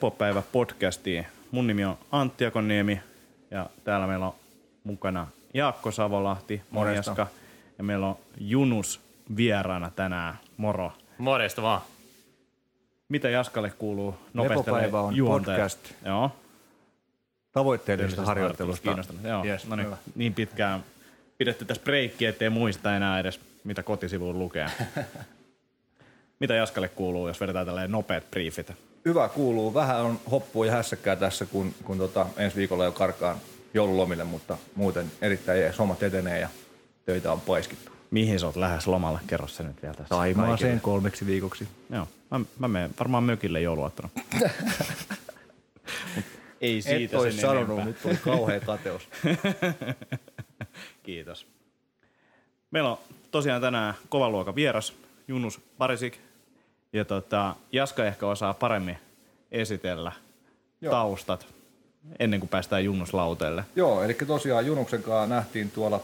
Lepopäivä podcastiin. Mun nimi on Antti Akoniemi ja täällä meillä on mukana Jaakko Savolahti, Morjesta. Morjaska, ja meillä on Junus vieraana tänään. Moro. Morjesta vaan. Mitä Jaskalle kuuluu nopeasti Lepopäivä on juonteet? podcast. Joo. Tavoitteellisesta harjoittelusta. Kiinnostunut. Joo. Yes, no niin, hyvä. niin pitkään pidetty tässä breikki, ettei muista enää edes, mitä kotisivuun lukee. mitä Jaskalle kuuluu, jos vedetään tälleen nopeat briefit? Hyvä kuuluu. Vähän on hoppua ja hässäkkää tässä, kun, kun tota, ensi viikolla jo karkaan joululomille, mutta muuten erittäin jees. Hommat etenee ja töitä on paiskittu. Mihin sä oot lähes lomalle? Kerro se nyt vielä tässä. Taimaaseen kolmeksi viikoksi. Joo. Mä, mä menen varmaan mökille jouluaattona. Ei siitä Et sen sanonut, enempää. nyt tuli kauhea kateus. Kiitos. Meillä on tosiaan tänään kovan luokan vieras, Junus Parisik. Ja tota, Jaska ehkä osaa paremmin esitellä Joo. taustat ennen kuin päästään Junnus lauteelle. Joo, eli tosiaan Junuksen kanssa nähtiin tuolla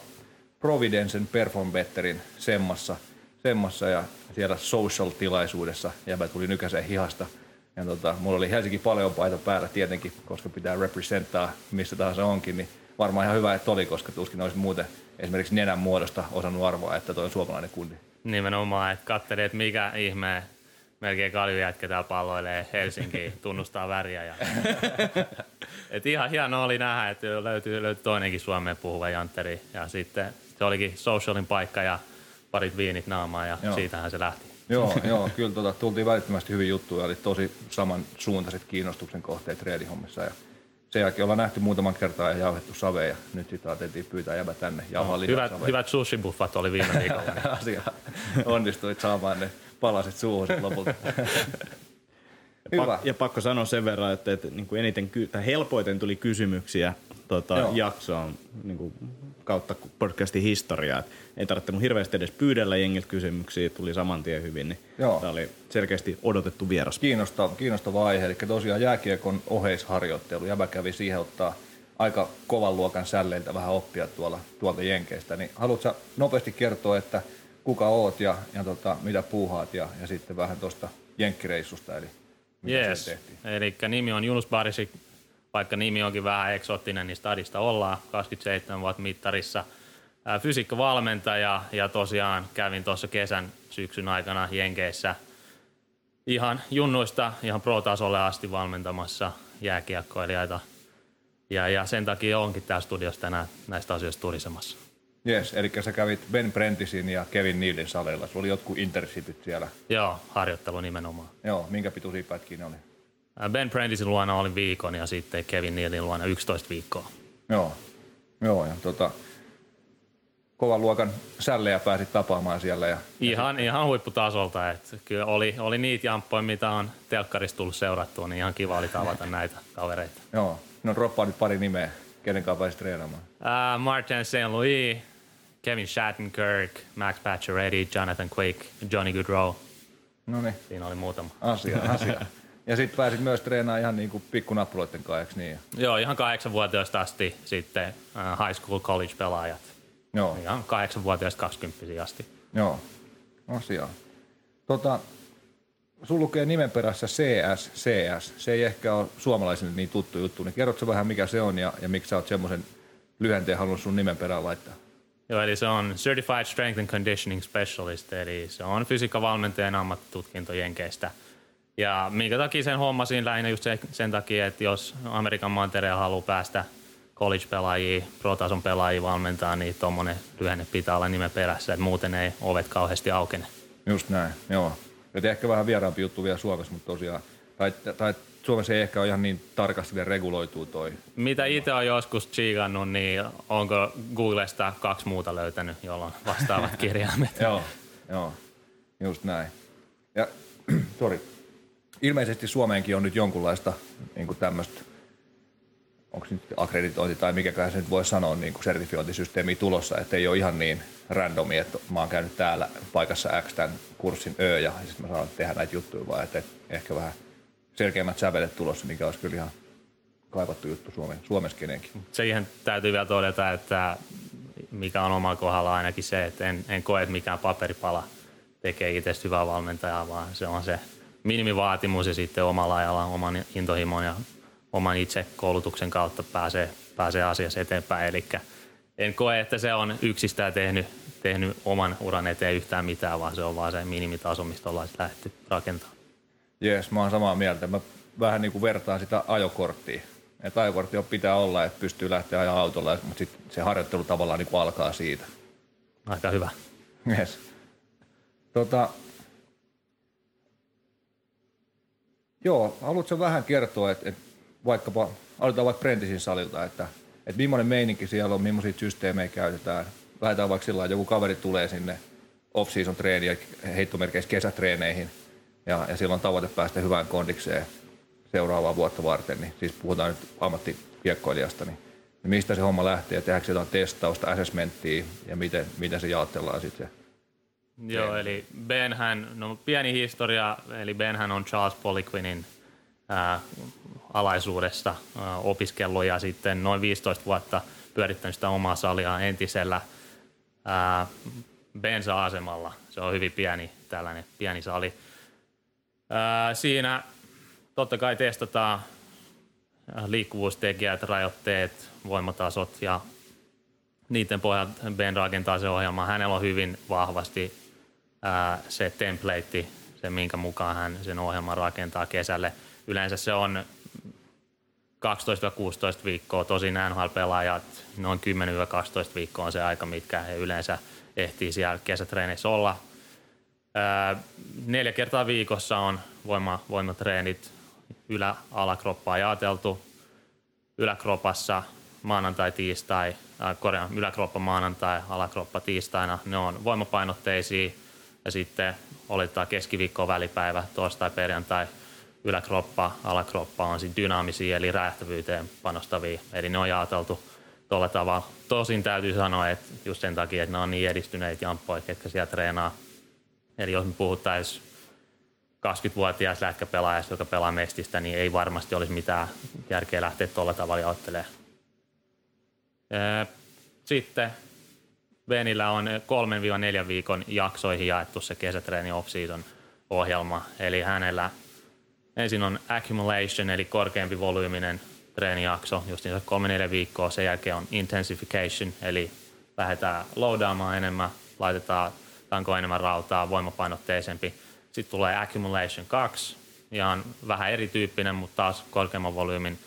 Providencen Perform Betterin semmassa, semmassa ja siellä social-tilaisuudessa jäbä tuli nykäiseen hihasta. Ja tota, mulla oli Helsinki paljon paita päällä tietenkin, koska pitää representaa missä tahansa onkin, niin varmaan ihan hyvä, että oli, koska tuskin olisi muuten esimerkiksi nenän muodosta osannut arvoa, että toi on suomalainen kundi. Nimenomaan, että katselin, että mikä ihme melkein kaljujätkä täällä palloilee Helsinkiin, tunnustaa väriä. Ja... Et ihan hienoa oli nähdä, että löytyi, löytyi toinenkin Suomeen puhuva jantteri. Ja sitten se olikin socialin paikka ja parit viinit naamaa ja Joo. siitähän se lähti. Joo, joo kyllä tota, tultiin välittömästi hyvin juttuja, oli tosi samansuuntaiset kiinnostuksen kohteet treenihommissa ja sen jälkeen ollaan nähty muutaman kertaa ja jauhettu savea ja nyt sitten ajateltiin pyytää jäbä tänne jauhaa lisää Hyvät, savea. hyvät sushi-buffat oli viime viikolla. asia. Onnistuit saamaan ne palaset suuhun lopulta. Hyvä. Pak- ja pakko sanoa sen verran, että, että niin kuin eniten, ky- tai helpoiten tuli kysymyksiä tota, Joo. jaksoon niin kuin, kautta podcastin historiaa. Et ei tarvittanut hirveästi edes pyydellä jengiltä kysymyksiä, tuli saman tien hyvin. Niin Joo. Tämä oli selkeästi odotettu vieras. Kiinnostava, kiinnostava aihe, eli tosiaan jääkiekon oheisharjoittelu. Jäbä kävi siihen ottaa aika kovan luokan sälleiltä vähän oppia tuolla, tuolta Jenkeistä. Niin haluatko nopeasti kertoa, että kuka oot ja, ja tota, mitä puuhaat ja, ja sitten vähän tuosta jenkkireissusta, eli mitä Yes. tehtiin? Eli nimi on Junus Barisik, vaikka nimi onkin vähän eksoottinen, niin stadista ollaan 27 vuotta mittarissa. Fysiikkavalmentaja ja tosiaan kävin tuossa kesän syksyn aikana Jenkeissä ihan junnuista ihan pro-tasolle asti valmentamassa jääkiekkoilijaita. Ja, ja sen takia onkin täällä studiossa tänään näistä asioista turisemassa. Yes, eli sä kävit Ben Prentisin ja Kevin Nealin saleilla. Sulla oli jotkut internshipit siellä. Joo, harjoittelu nimenomaan. Joo, minkä pituisia pätkiä ne oli? Ää, Ben Prenticein luona olin viikon ja sitten Kevin Nealin luona 11 viikkoa. Joo, joo ja tota, kovan luokan sällejä pääsit tapaamaan siellä. Ja, Ihan, ihan huipputasolta. Että kyllä oli, oli niitä jamppoja, mitä on telkkarista tullut seurattua, niin ihan kiva oli tavata näitä kavereita. joo, no droppaa nyt pari nimeä, kenen kanssa pääsit treenaamaan. Uh, Martin St. Louis, Kevin Shattenkirk, Max Pacioretty, Jonathan Quick, Johnny Goodrow. No niin, Siinä oli muutama. asia, asia. Ja sitten pääsit myös treenaamaan ihan niin kuin pikkunappuloiden kanssa, eikö niin? Joo, ihan kahdeksanvuotiaasta asti sitten uh, high school college pelaajat. Joo, Ihan kahdeksanvuotiaasta 20 asti. joo, asia. Tota, sun lukee nimen perässä CS, CS. Se ei ehkä ole suomalaisille niin tuttu juttu, niin kerrotko vähän mikä se on ja, ja miksi sä oot semmoisen lyhenteen halunnut sun nimen perään laittaa? Joo, eli se on Certified Strength and Conditioning Specialist, eli se on fysiikkavalmentajan ammattitutkinto Jenkeistä. Ja minkä takia sen hommasin lähinnä just se- sen takia, että jos Amerikan mantereella haluaa päästä college-pelaajia, pro-tason pelaajia valmentaa, niin tuommoinen lyhenne pitää olla nimen perässä, että muuten ei ovet kauheasti aukene. Just näin, joo. Et ehkä vähän vieraampi juttu vielä Suomessa, mutta tosiaan, tai, tai Suomessa ei ehkä ole ihan niin tarkasti vielä reguloituu toi. Mitä itse on joskus chiikannut, niin onko Googlesta kaksi muuta löytänyt, jolloin vastaavat kirjaimet? Joo, joo, just näin. Ja, sorry, ilmeisesti Suomeenkin on nyt jonkunlaista niin tämmöistä, onko nyt akkreditointi tai mikäkään se nyt voi sanoa, niin kuin sertifiointisysteemi tulossa, että ei ole ihan niin randomi, että mä oon käynyt täällä paikassa X tämän kurssin Ö ja sitten mä saan tehdä näitä juttuja, vaan että ehkä vähän selkeämmät sävelet tulossa, mikä olisi kyllä ihan kaivattu juttu Suomen, Suomessa kenenkin. siihen täytyy vielä todeta, että mikä on omalla kohdalla ainakin se, että en, en koe, että mikään paperipala tekee itse hyvää valmentajaa, vaan se on se minimivaatimus ja sitten omalla ajalla oman intohimon ja oman itse koulutuksen kautta pääsee, pääsee asiassa eteenpäin. Eli en koe, että se on yksistään tehnyt, tehnyt oman uran eteen yhtään mitään, vaan se on vaan se minimitaso, mistä ollaan lähdetty rakentamaan. Jees, mä oon samaa mieltä. Mä vähän niin kuin vertaan sitä ajokorttia. Että ajokortti pitää olla, että pystyy lähteä ajaa autolla, mutta sit se harjoittelu tavallaan niin kuin alkaa siitä. Aika hyvä. Yes. Tota, joo, haluatko vähän kertoa, että, että vaikkapa, aloitetaan vaikka Prentisin salilta, että, että millainen meininki siellä on, millaisia systeemejä käytetään. Lähdetään vaikka sillä joku kaveri tulee sinne off-season treeniä, heittomerkeissä kesätreeneihin, ja, ja silloin tavoite päästä hyvään kondikseen seuraavaa vuotta varten, niin siis puhutaan nyt ammattikiekkoilijasta, niin, niin mistä se homma lähtee, tehdäänkö jotain testausta, assessmenttia ja miten, miten se jaotellaan sitten se Joo, eli Benhän, no pieni historia, eli Benhän on Charles Poliquinin ää, alaisuudesta ää, opiskellut ja sitten noin 15 vuotta pyörittänyt sitä omaa salia entisellä ää, bensa-asemalla. Se on hyvin pieni tällainen pieni sali. Siinä totta kai testataan liikkuvuustekijät, rajoitteet, voimatasot ja niiden pohjalta Ben rakentaa se ohjelma. Hänellä on hyvin vahvasti ää, se template, se minkä mukaan hän sen ohjelman rakentaa kesälle. Yleensä se on 12-16 viikkoa, tosi NHL-pelaajat noin 10-12 viikkoa on se aika, mitkä he yleensä ehtii siellä kesätreeneissä olla. Neljä kertaa viikossa on voima, voimatreenit, ylä-alakroppaa ajateltu. Yläkropassa maanantai, tiistai, korjaan, yläkroppa maanantai, alakroppa tiistaina. Ne on voimapainotteisia ja sitten oletetaan keskiviikko välipäivä, torstai, perjantai, yläkroppa, alakroppa on sitten dynaamisia eli räjähtävyyteen panostavia. Eli ne on jaoteltu tuolla tavalla. Tosin täytyy sanoa, että just sen takia, että ne on niin edistyneitä jamppoja, ketkä siellä treenaa. Eli jos me puhuttaisiin 20-vuotiaasta lätkäpelaajasta, joka pelaa mestistä, niin ei varmasti olisi mitään järkeä lähteä tuolla tavalla jaottelemaan. Sitten Benillä on 3-4 viikon jaksoihin jaettu se kesätreeni off-season ohjelma. Eli hänellä ensin on accumulation, eli korkeampi volyyminen treenijakso, just niin 3-4 viikkoa. Sen jälkeen on intensification, eli lähdetään loadaamaan enemmän, laitetaan tanko enemmän rautaa, voimapainotteisempi. Sitten tulee accumulation 2, ihan vähän erityyppinen, mutta taas korkeamman volyymin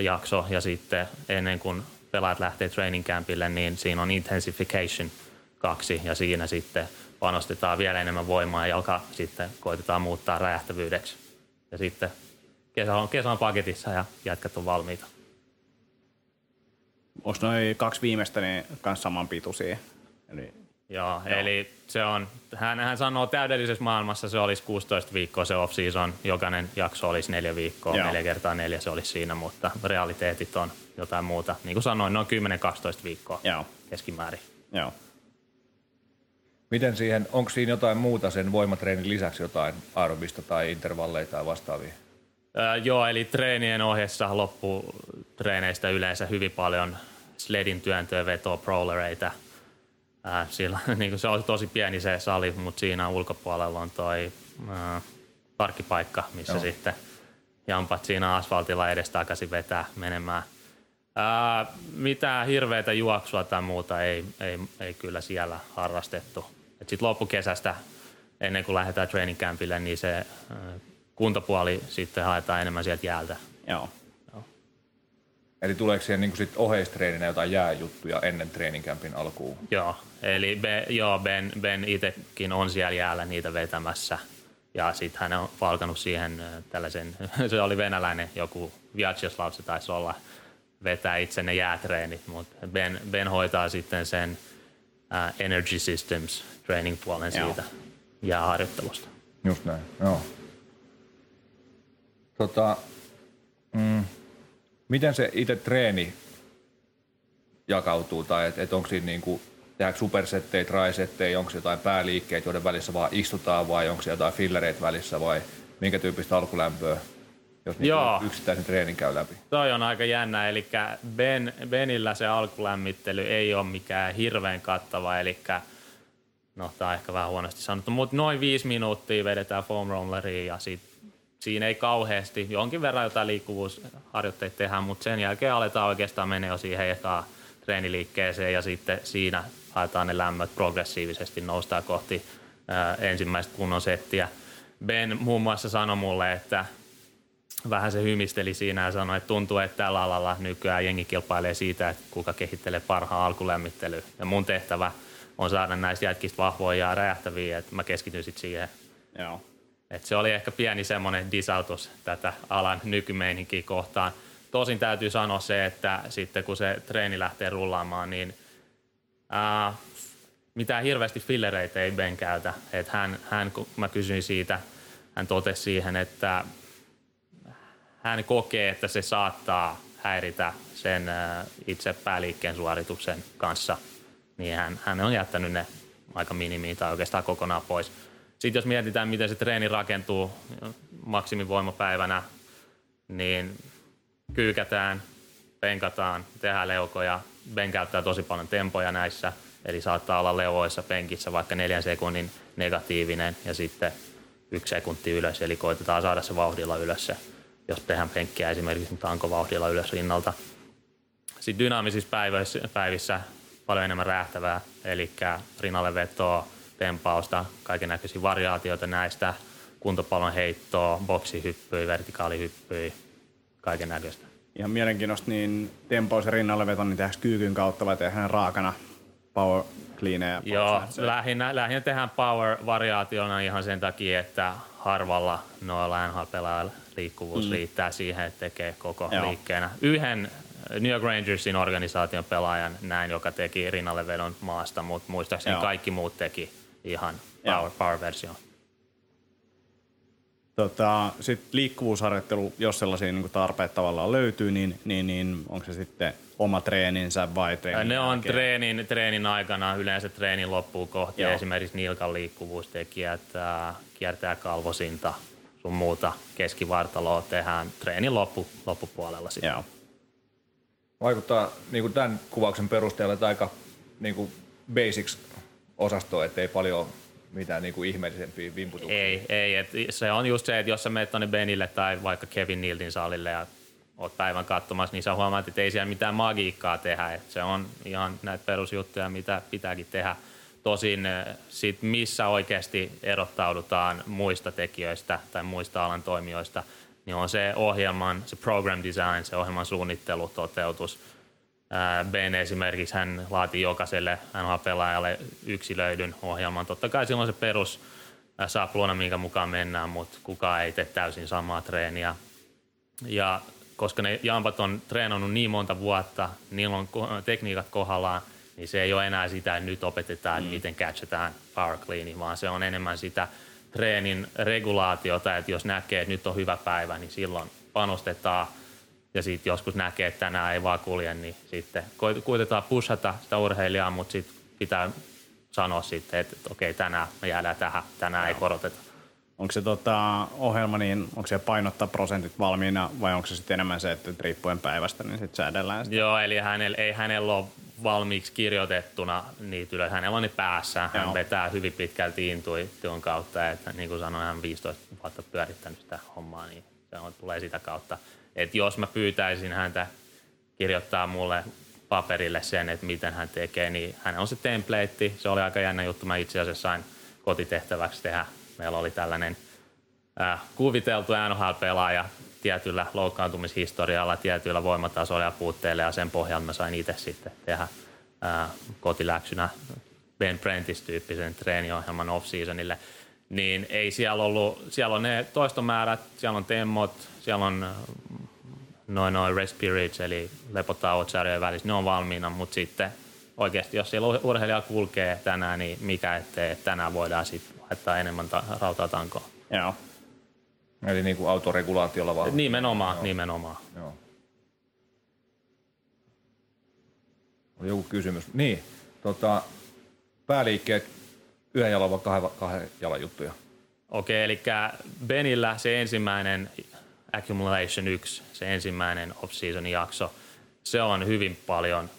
jakso. Ja sitten ennen kuin pelaat lähtee training campille, niin siinä on intensification kaksi ja siinä sitten panostetaan vielä enemmän voimaa, joka sitten koitetaan muuttaa räjähtävyydeksi. Ja sitten kesä on, kesä on paketissa ja jätkät on valmiita. Onko noin kaksi viimeistä niin kanssa samanpituisia? Eli Joo, Joo, eli se on, hän, hän sanoo täydellisessä maailmassa se olisi 16 viikkoa se off-season, jokainen jakso olisi neljä viikkoa, Joo. neljä kertaa neljä se olisi siinä, mutta realiteetit on jotain muuta. Niin kuin sanoin, noin 10-12 viikkoa Joo. keskimäärin. Joo. Miten siihen, onko siinä jotain muuta sen voimatreenin lisäksi jotain aerobista tai intervalleja tai vastaavia? Öö, joo, eli treenien ohessa lopputreeneistä yleensä hyvin paljon sledin työntöä, vetoa, prowlereita – Ää, sillä, niin kuin se on tosi pieni se sali, mutta siinä ulkopuolella on toi ää, parkkipaikka, missä Joo. sitten jampat siinä asfaltilla edestakaisin vetää menemään. Ää, mitään hirveätä juoksua tai muuta ei, ei, ei kyllä siellä harrastettu. Sitten loppukesästä, ennen kuin lähdetään training campille, niin se ää, kuntopuoli sitten haetaan enemmän sieltä jäältä. Joo. Eli tuleeko siihen niin sit oheistreeninä jotain jääjuttuja ennen treeninkämpin alkuun? Joo, eli be, joo, Ben, ben itsekin on siellä jäällä niitä vetämässä. Ja sitten hän on palkanut siihen tällaisen, se oli venäläinen joku, Vyacheslav se taisi olla, vetää itse ne jäätreenit, mutta ben, ben hoitaa sitten sen uh, Energy Systems training puolen joo. siitä jääharjoittelusta. Just näin, joo. Tota, mm, Miten se itse treeni jakautuu, tai että et onko siinä niinku, tehdäänkö supersettejä, trisettejä, onko jotain pääliikkeitä, joiden välissä vaan istutaan, vai onko jotain fillereitä välissä, vai minkä tyyppistä alkulämpöä, jos niinku yksittäisen treenin käy läpi? Toi on aika jännä, eli ben, Benillä se alkulämmittely ei ole mikään hirveän kattava, eli no tämä on ehkä vähän huonosti sanottu, mutta noin viisi minuuttia vedetään foam rolleria ja sitten siinä ei kauheasti, jonkin verran jotain liikkuvuusharjoitteita tehdään, mutta sen jälkeen aletaan oikeastaan mennä jo siihen ekaan treeniliikkeeseen ja sitten siinä haetaan ne lämmöt progressiivisesti, noustaan kohti ensimmäistä kunnon settiä. Ben muun muassa sanoi mulle, että vähän se hymisteli siinä ja sanoi, että tuntuu, että tällä alalla nykyään jengi kilpailee siitä, että kuka kehittelee parhaan alkulämmittelyä. Ja mun tehtävä on saada näistä jätkistä vahvoja ja räjähtäviä, että mä keskityn sitten siihen. Joo. Et se oli ehkä pieni semmoinen disautus tätä alan nykymeininkiä kohtaan. Tosin täytyy sanoa se, että sitten kun se treeni lähtee rullaamaan, niin ää, mitään hirveästi fillereitä ei Ben käytä. Et hän, hän, kun mä kysyin siitä, hän totesi siihen, että hän kokee, että se saattaa häiritä sen ää, itse pääliikkeen suorituksen kanssa, niin hän, hän on jättänyt ne aika minimiin tai oikeastaan kokonaan pois. Sitten jos mietitään, miten se treeni rakentuu maksimivoimapäivänä, niin kyykätään, penkataan, tehdään leukoja. Ben käyttää tosi paljon tempoja näissä, eli saattaa olla leuoissa penkissä vaikka neljän sekunnin negatiivinen ja sitten yksi sekunti ylös, eli koitetaan saada se vauhdilla ylös se, jos tehdään penkkiä esimerkiksi, mutta onko vauhdilla ylös rinnalta. Sitten dynaamisissa päivissä, päivissä paljon enemmän räjähtävää, eli rinnalle vetoa, tempausta, kaiken näköisiä variaatioita näistä, kuntopallon heittoa, boksihyppyjä, vertikaalihyppyjä, kaiken näköistä. Ihan mielenkiintoista, niin tempaus ja rinnalle veto, niin tehdäänkö kyykyn kautta vai tehdään raakana power cleaneja? Joo, lähinnä, lähinnä tehdään power-variaationa ihan sen takia, että harvalla noilla NHL-pelaajilla liikkuvuus mm. riittää siihen, että tekee koko Joo. liikkeenä. Yhden New York Rangersin organisaation pelaajan näin, joka teki rinnalle vedon maasta, mutta muistaakseni Joo. kaikki muut teki ihan power, power-versio. Tota, sitten liikkuvuusharjoittelu, jos sellaisia niin tarpeet tavallaan löytyy, niin, niin, niin onko se sitten oma treeninsä vai treenin Ne on treenin, treenin aikana, yleensä treenin loppuun kohti. Joo. Esimerkiksi nilkan liikkuvuustekijät, äh, kiertää kalvosinta, sun muuta keskivartaloa tehdään treenin loppu, loppupuolella sitten. Joo. Vaikuttaa niin kuin tämän kuvauksen perusteella että aika niin kuin basics osastoa, ettei paljon mitään niin kuin ihmeellisempiä vimputuksia. Ei, ei et se on just se, että jos sä menet Benille tai vaikka Kevin Niltin salille ja oot päivän katsomassa, niin sä huomaat, että ei siellä mitään magiikkaa tehdä. Et se on ihan näitä perusjuttuja, mitä pitääkin tehdä. Tosin eh, sit missä oikeasti erottaudutaan muista tekijöistä tai muista alan toimijoista, niin on se ohjelman, se program design, se ohjelman suunnittelu, toteutus – Ben esimerkiksi hän laati jokaiselle NHL-pelaajalle yksilöidyn ohjelman. Totta kai silloin se perus sapluuna, minkä mukaan mennään, mutta kukaan ei tee täysin samaa treeniä. Ja koska ne jampat on treenannut niin monta vuotta, niillä on tekniikat kohdallaan, niin se ei ole enää sitä, että nyt opetetaan, mm. miten catchataan power cleani, vaan se on enemmän sitä treenin regulaatiota, että jos näkee, että nyt on hyvä päivä, niin silloin panostetaan – ja sitten joskus näkee, että tänään ei vaan kulje, niin sitten koitetaan pushata sitä urheilijaa, mutta sitten pitää sanoa sitten, että, okei, tänään me jäädään tähän, tänään Joo. ei koroteta. Onko se tota, ohjelma, niin onko se painottaa prosentit valmiina vai onko se sitten enemmän se, että riippuen päivästä, niin sitten säädellään sitä? Joo, eli hänellä, ei hänellä ole valmiiksi kirjoitettuna niitä ylös. Hänellä on ne päässä. Hän Joo. vetää hyvin pitkälti intuition kautta, että niin kuin sanoin, hän 15 vuotta pyörittänyt sitä hommaa, niin se on, tulee sitä kautta että jos mä pyytäisin häntä kirjoittaa mulle paperille sen, että miten hän tekee, niin hän on se template. Se oli aika jännä juttu. Mä itse asiassa sain kotitehtäväksi tehdä. Meillä oli tällainen äh, kuviteltu NHL-pelaaja tietyllä loukkaantumishistorialla, tietyillä voimatasoilla ja puutteilla, ja sen pohjalta mä sain itse sitten tehdä äh, kotiläksynä Ben Prentice-tyyppisen treeniohjelman off-seasonille niin ei siellä ollut, siellä on ne toistomäärät, siellä on temmot, siellä on noin noin rest periods, eli lepotauot sarjojen välissä, ne on valmiina, mutta sitten oikeasti, jos siellä urheilija kulkee tänään, niin mikä ettei, että tänään voidaan sitten laittaa enemmän ta- rautatankoa. Joo. Eli niin kuin autoregulaatiolla vaan. Nimenomaan, Joo. nimenomaan. Joo. Oli joku kysymys. Niin, tota, pääliikkeet yhden jalan vai kahden, kahden jalan juttuja? Okei, eli Benillä se ensimmäinen Accumulation 1, se ensimmäinen off-season jakso, se on hyvin paljon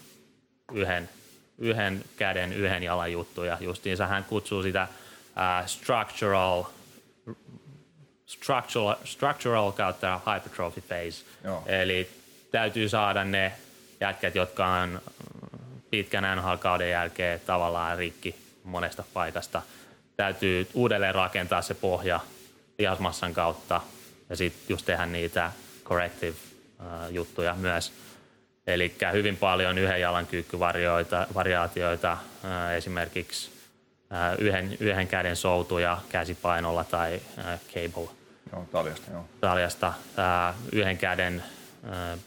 yhden, yhden käden, yhden jalan juttuja. Justiinsa hän kutsuu sitä uh, structural structural, structural kautta hypertrophy phase. Joo. Eli täytyy saada ne jätkät, jotka on pitkän NHL-kauden jälkeen tavallaan rikki monesta paikasta. Täytyy uudelleen rakentaa se pohja lihasmassan kautta ja sitten just tehdä niitä corrective uh, juttuja myös. Eli hyvin paljon yhden jalan kyykkyvariaatioita, uh, esimerkiksi uh, yhden, yhden käden soutuja käsipainolla tai uh, cable Joo, taljasta, joo. taljasta, uh, yhden käden uh,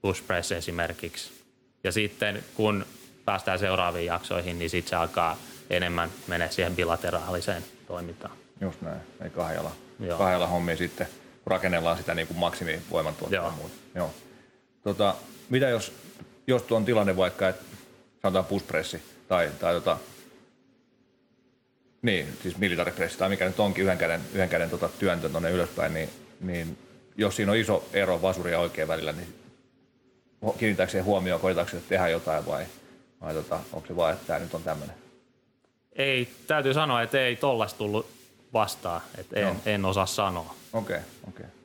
push press esimerkiksi. Ja sitten kun päästään seuraaviin jaksoihin, niin sitten se alkaa enemmän mennä siihen bilateraaliseen toimintaan. Just näin, ei kahdella, Joo. kahdella hommia sitten, kun rakennellaan sitä niin kuin maksimivoimantuottoa ja muuta. Joo. Tota, mitä jos, jos tuo on tilanne vaikka, että sanotaan pushpressi tai, tai tota, niin, siis militaripressi tai mikä nyt onkin yhden käden, yhden käden tota työntö tuonne ylöspäin, niin, niin jos siinä on iso ero vasuri ja oikein välillä, niin kiinnittääkö siihen huomioon, koetaanko se tehdä jotain vai, vai tota, onko se vaan, että tämä nyt on tämmöinen? Ei, täytyy sanoa, että ei tollasta tullut vastaan, että en, Joo. en osaa sanoa. Okei, okay, okei. Okay.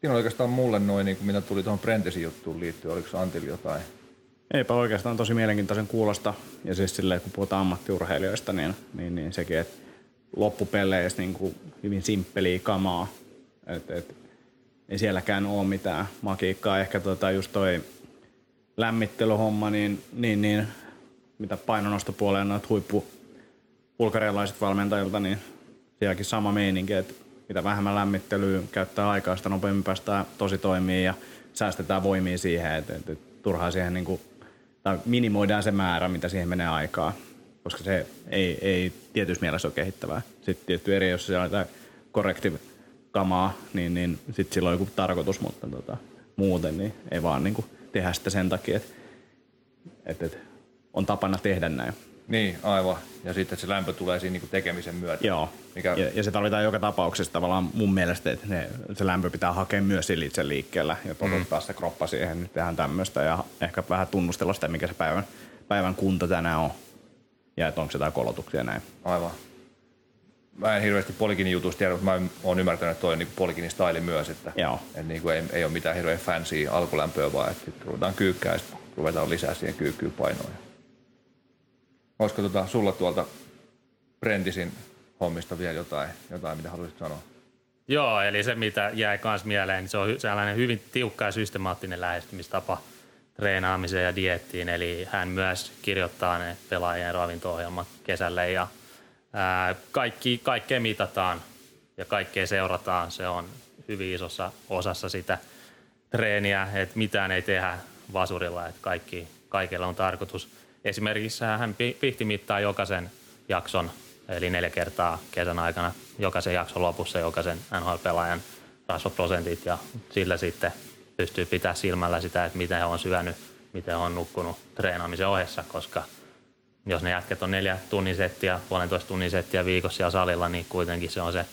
Siinä oli oikeastaan mulle noin, niin kuin mitä tuli tuohon Prentesin juttuun liittyen. Oliko Antilla jotain? Eipä oikeastaan tosi mielenkiintoisen kuulosta. Ja siis silleen, kun puhutaan ammattiurheilijoista, niin, niin, niin sekin, että loppupeleissä niin kuin hyvin simppeliä kamaa. Et, et, ei sielläkään ole mitään magiikkaa. Ehkä tota just toi lämmittelyhomma, niin, niin, niin mitä painonostopuoleen noita huippu bulgarialaiset valmentajilta, niin sielläkin sama meininki, että mitä vähemmän lämmittelyä käyttää aikaa, sitä nopeammin päästään tosi toimii ja säästetään voimia siihen, että, että, että turhaa siihen niin kuin, tai minimoidaan se määrä, mitä siihen menee aikaa, koska se ei, ei tietyssä mielessä ole kehittävää. Sitten tietty eri, jos siellä on corrective kamaa, niin, niin sitten sillä on joku tarkoitus, mutta tota, muuten niin ei vaan niin kuin, tehdä sitä sen takia, että, että, että on tapana tehdä näin. Niin, aivan. Ja sitten se lämpö tulee siinä niin kuin tekemisen myötä. Joo. Mikä, Ja, ja se tarvitaan joka tapauksessa tavallaan mun mielestä, että ne, se lämpö pitää hakea myös sillä itse liikkeellä ja totuttaa mm. se kroppa siihen, nyt tehdään tämmöistä ja ehkä vähän tunnustella sitä, mikä se päivän, päivän kunto tänään on ja että onko se jotain kolotuksia näin. Aivan. Mä en hirveästi polikinin jutusta tiedä, mutta mä oon ymmärtänyt, että toi on niin polikinin style myös, että, Joo. että niin kuin ei, ei, ole mitään hirveän fancy alkulämpöä, vaan että ruvetaan kyykkää ja sitten ruvetaan lisää siihen kyykkyyn painoa. Olisiko tota, sulla tuolta Prentisin hommista vielä jotain, jotain mitä haluaisit sanoa? Joo, eli se mitä jäi myös mieleen, niin se on sellainen hyvin tiukka ja systemaattinen lähestymistapa treenaamiseen ja diettiin. Eli hän myös kirjoittaa ne pelaajien ravinto-ohjelmat kesälle ja ää, kaikki, kaikkea mitataan ja kaikkea seurataan. Se on hyvin isossa osassa sitä treeniä, että mitään ei tehdä vasurilla, että kaikki, kaikilla on tarkoitus. Esimerkiksi hän pi- pihti mittaa jokaisen jakson, eli neljä kertaa kesän aikana, jokaisen jakson lopussa jokaisen NHL-pelaajan rasvaprosentit ja sillä sitten pystyy pitää silmällä sitä, että miten he on syönyt, miten he on nukkunut treenaamisen ohessa, koska jos ne jätket on neljä tunnin settiä, puolentoista tunnin settiä viikossa siellä salilla, niin kuitenkin se on se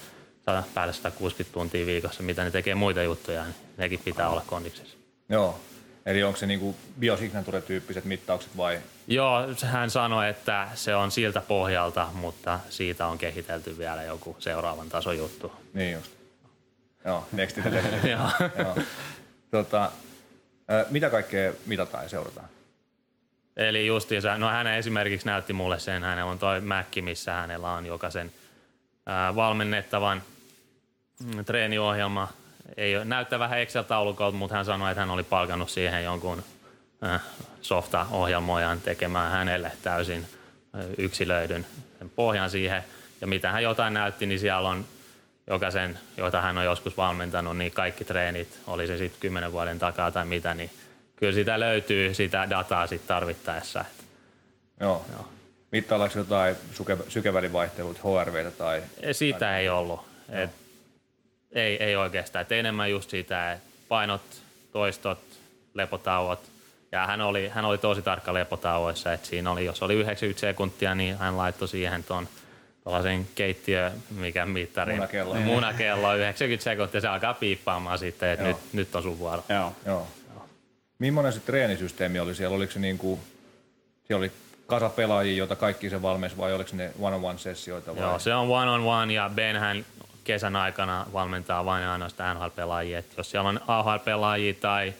päälle 160 tuntia viikossa, mitä ne tekee muita juttuja, niin nekin pitää olla kondiksessa. Joo. Eli onko se niin biosignature-tyyppiset mittaukset vai? Joo, hän sanoi, että se on siltä pohjalta, mutta siitä on kehitelty vielä joku seuraavan tason juttu. Niin just. Joo, next. Joo. Joo. Tota, mitä kaikkea mitataan ja seurataan? Eli justiinsa, no hän esimerkiksi näytti mulle sen, hänellä on toi Mäkki, missä hänellä on jokaisen ää, valmennettavan mm, treeniohjelma. Ei ole, näyttää vähän Excel-taulukolta, mutta hän sanoi, että hän oli palkannut siihen jonkun äh, softa-ohjelmoijan tekemään hänelle täysin äh, yksilöidyn sen pohjan siihen. Ja mitä hän jotain näytti, niin siellä on jokaisen, jota hän on joskus valmentanut, niin kaikki treenit, oli se sitten kymmenen vuoden takaa tai mitä, niin kyllä sitä löytyy sitä dataa sitten tarvittaessa. Joo. Joo. Mittaillaanko jotain syke, sykevälivaihtelut, HRVtä tai... Siitä ei ollut. Et, ei, ei oikeastaan. Et enemmän just sitä, että painot, toistot, lepotauot. Ja hän oli, hän oli tosi tarkka lepotauoissa, että siinä oli, jos oli 90 sekuntia, niin hän laittoi siihen tuon tuollaisen keittiö, mikä mittari. Munakello. Munakello, 90 sekuntia, se alkaa piippaamaan sitten, että nyt, nyt on sun vuoro. Joo. Joo. Millainen se treenisysteemi oli siellä? Oliko se niin kuin, siellä oli kasa pelaajia, joita kaikki se valmis vai oliko ne one-on-one-sessioita? Vai? Joo, se on one-on-one ja Benhän kesän aikana valmentaa vain ja ainoastaan NHL-pelaajia. Et jos siellä on AHL-pelaajia tai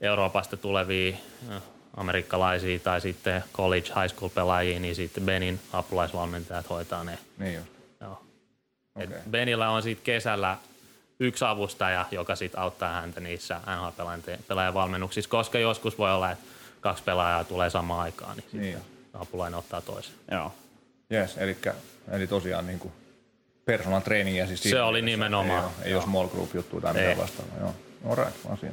Euroopasta tulevia äh, amerikkalaisia tai sitten college, high school pelaajia, niin sitten Benin apulaisvalmentajat hoitaa ne. Niin. Joo. Okei. Et Benillä on sitten kesällä yksi avustaja, joka sitten auttaa häntä niissä NHL-pelaajan valmennuksissa, koska joskus voi olla, että kaksi pelaajaa tulee samaan aikaan, niin, Niin. sitten apulainen ottaa toisen. Joo. Yes, eli, eli tosiaan niin kuin personal trainingia siis Se oli nimenomaan. Ei, ole, ei ole small group juttu tai mitään vastaavaa. Joo. All right, asia.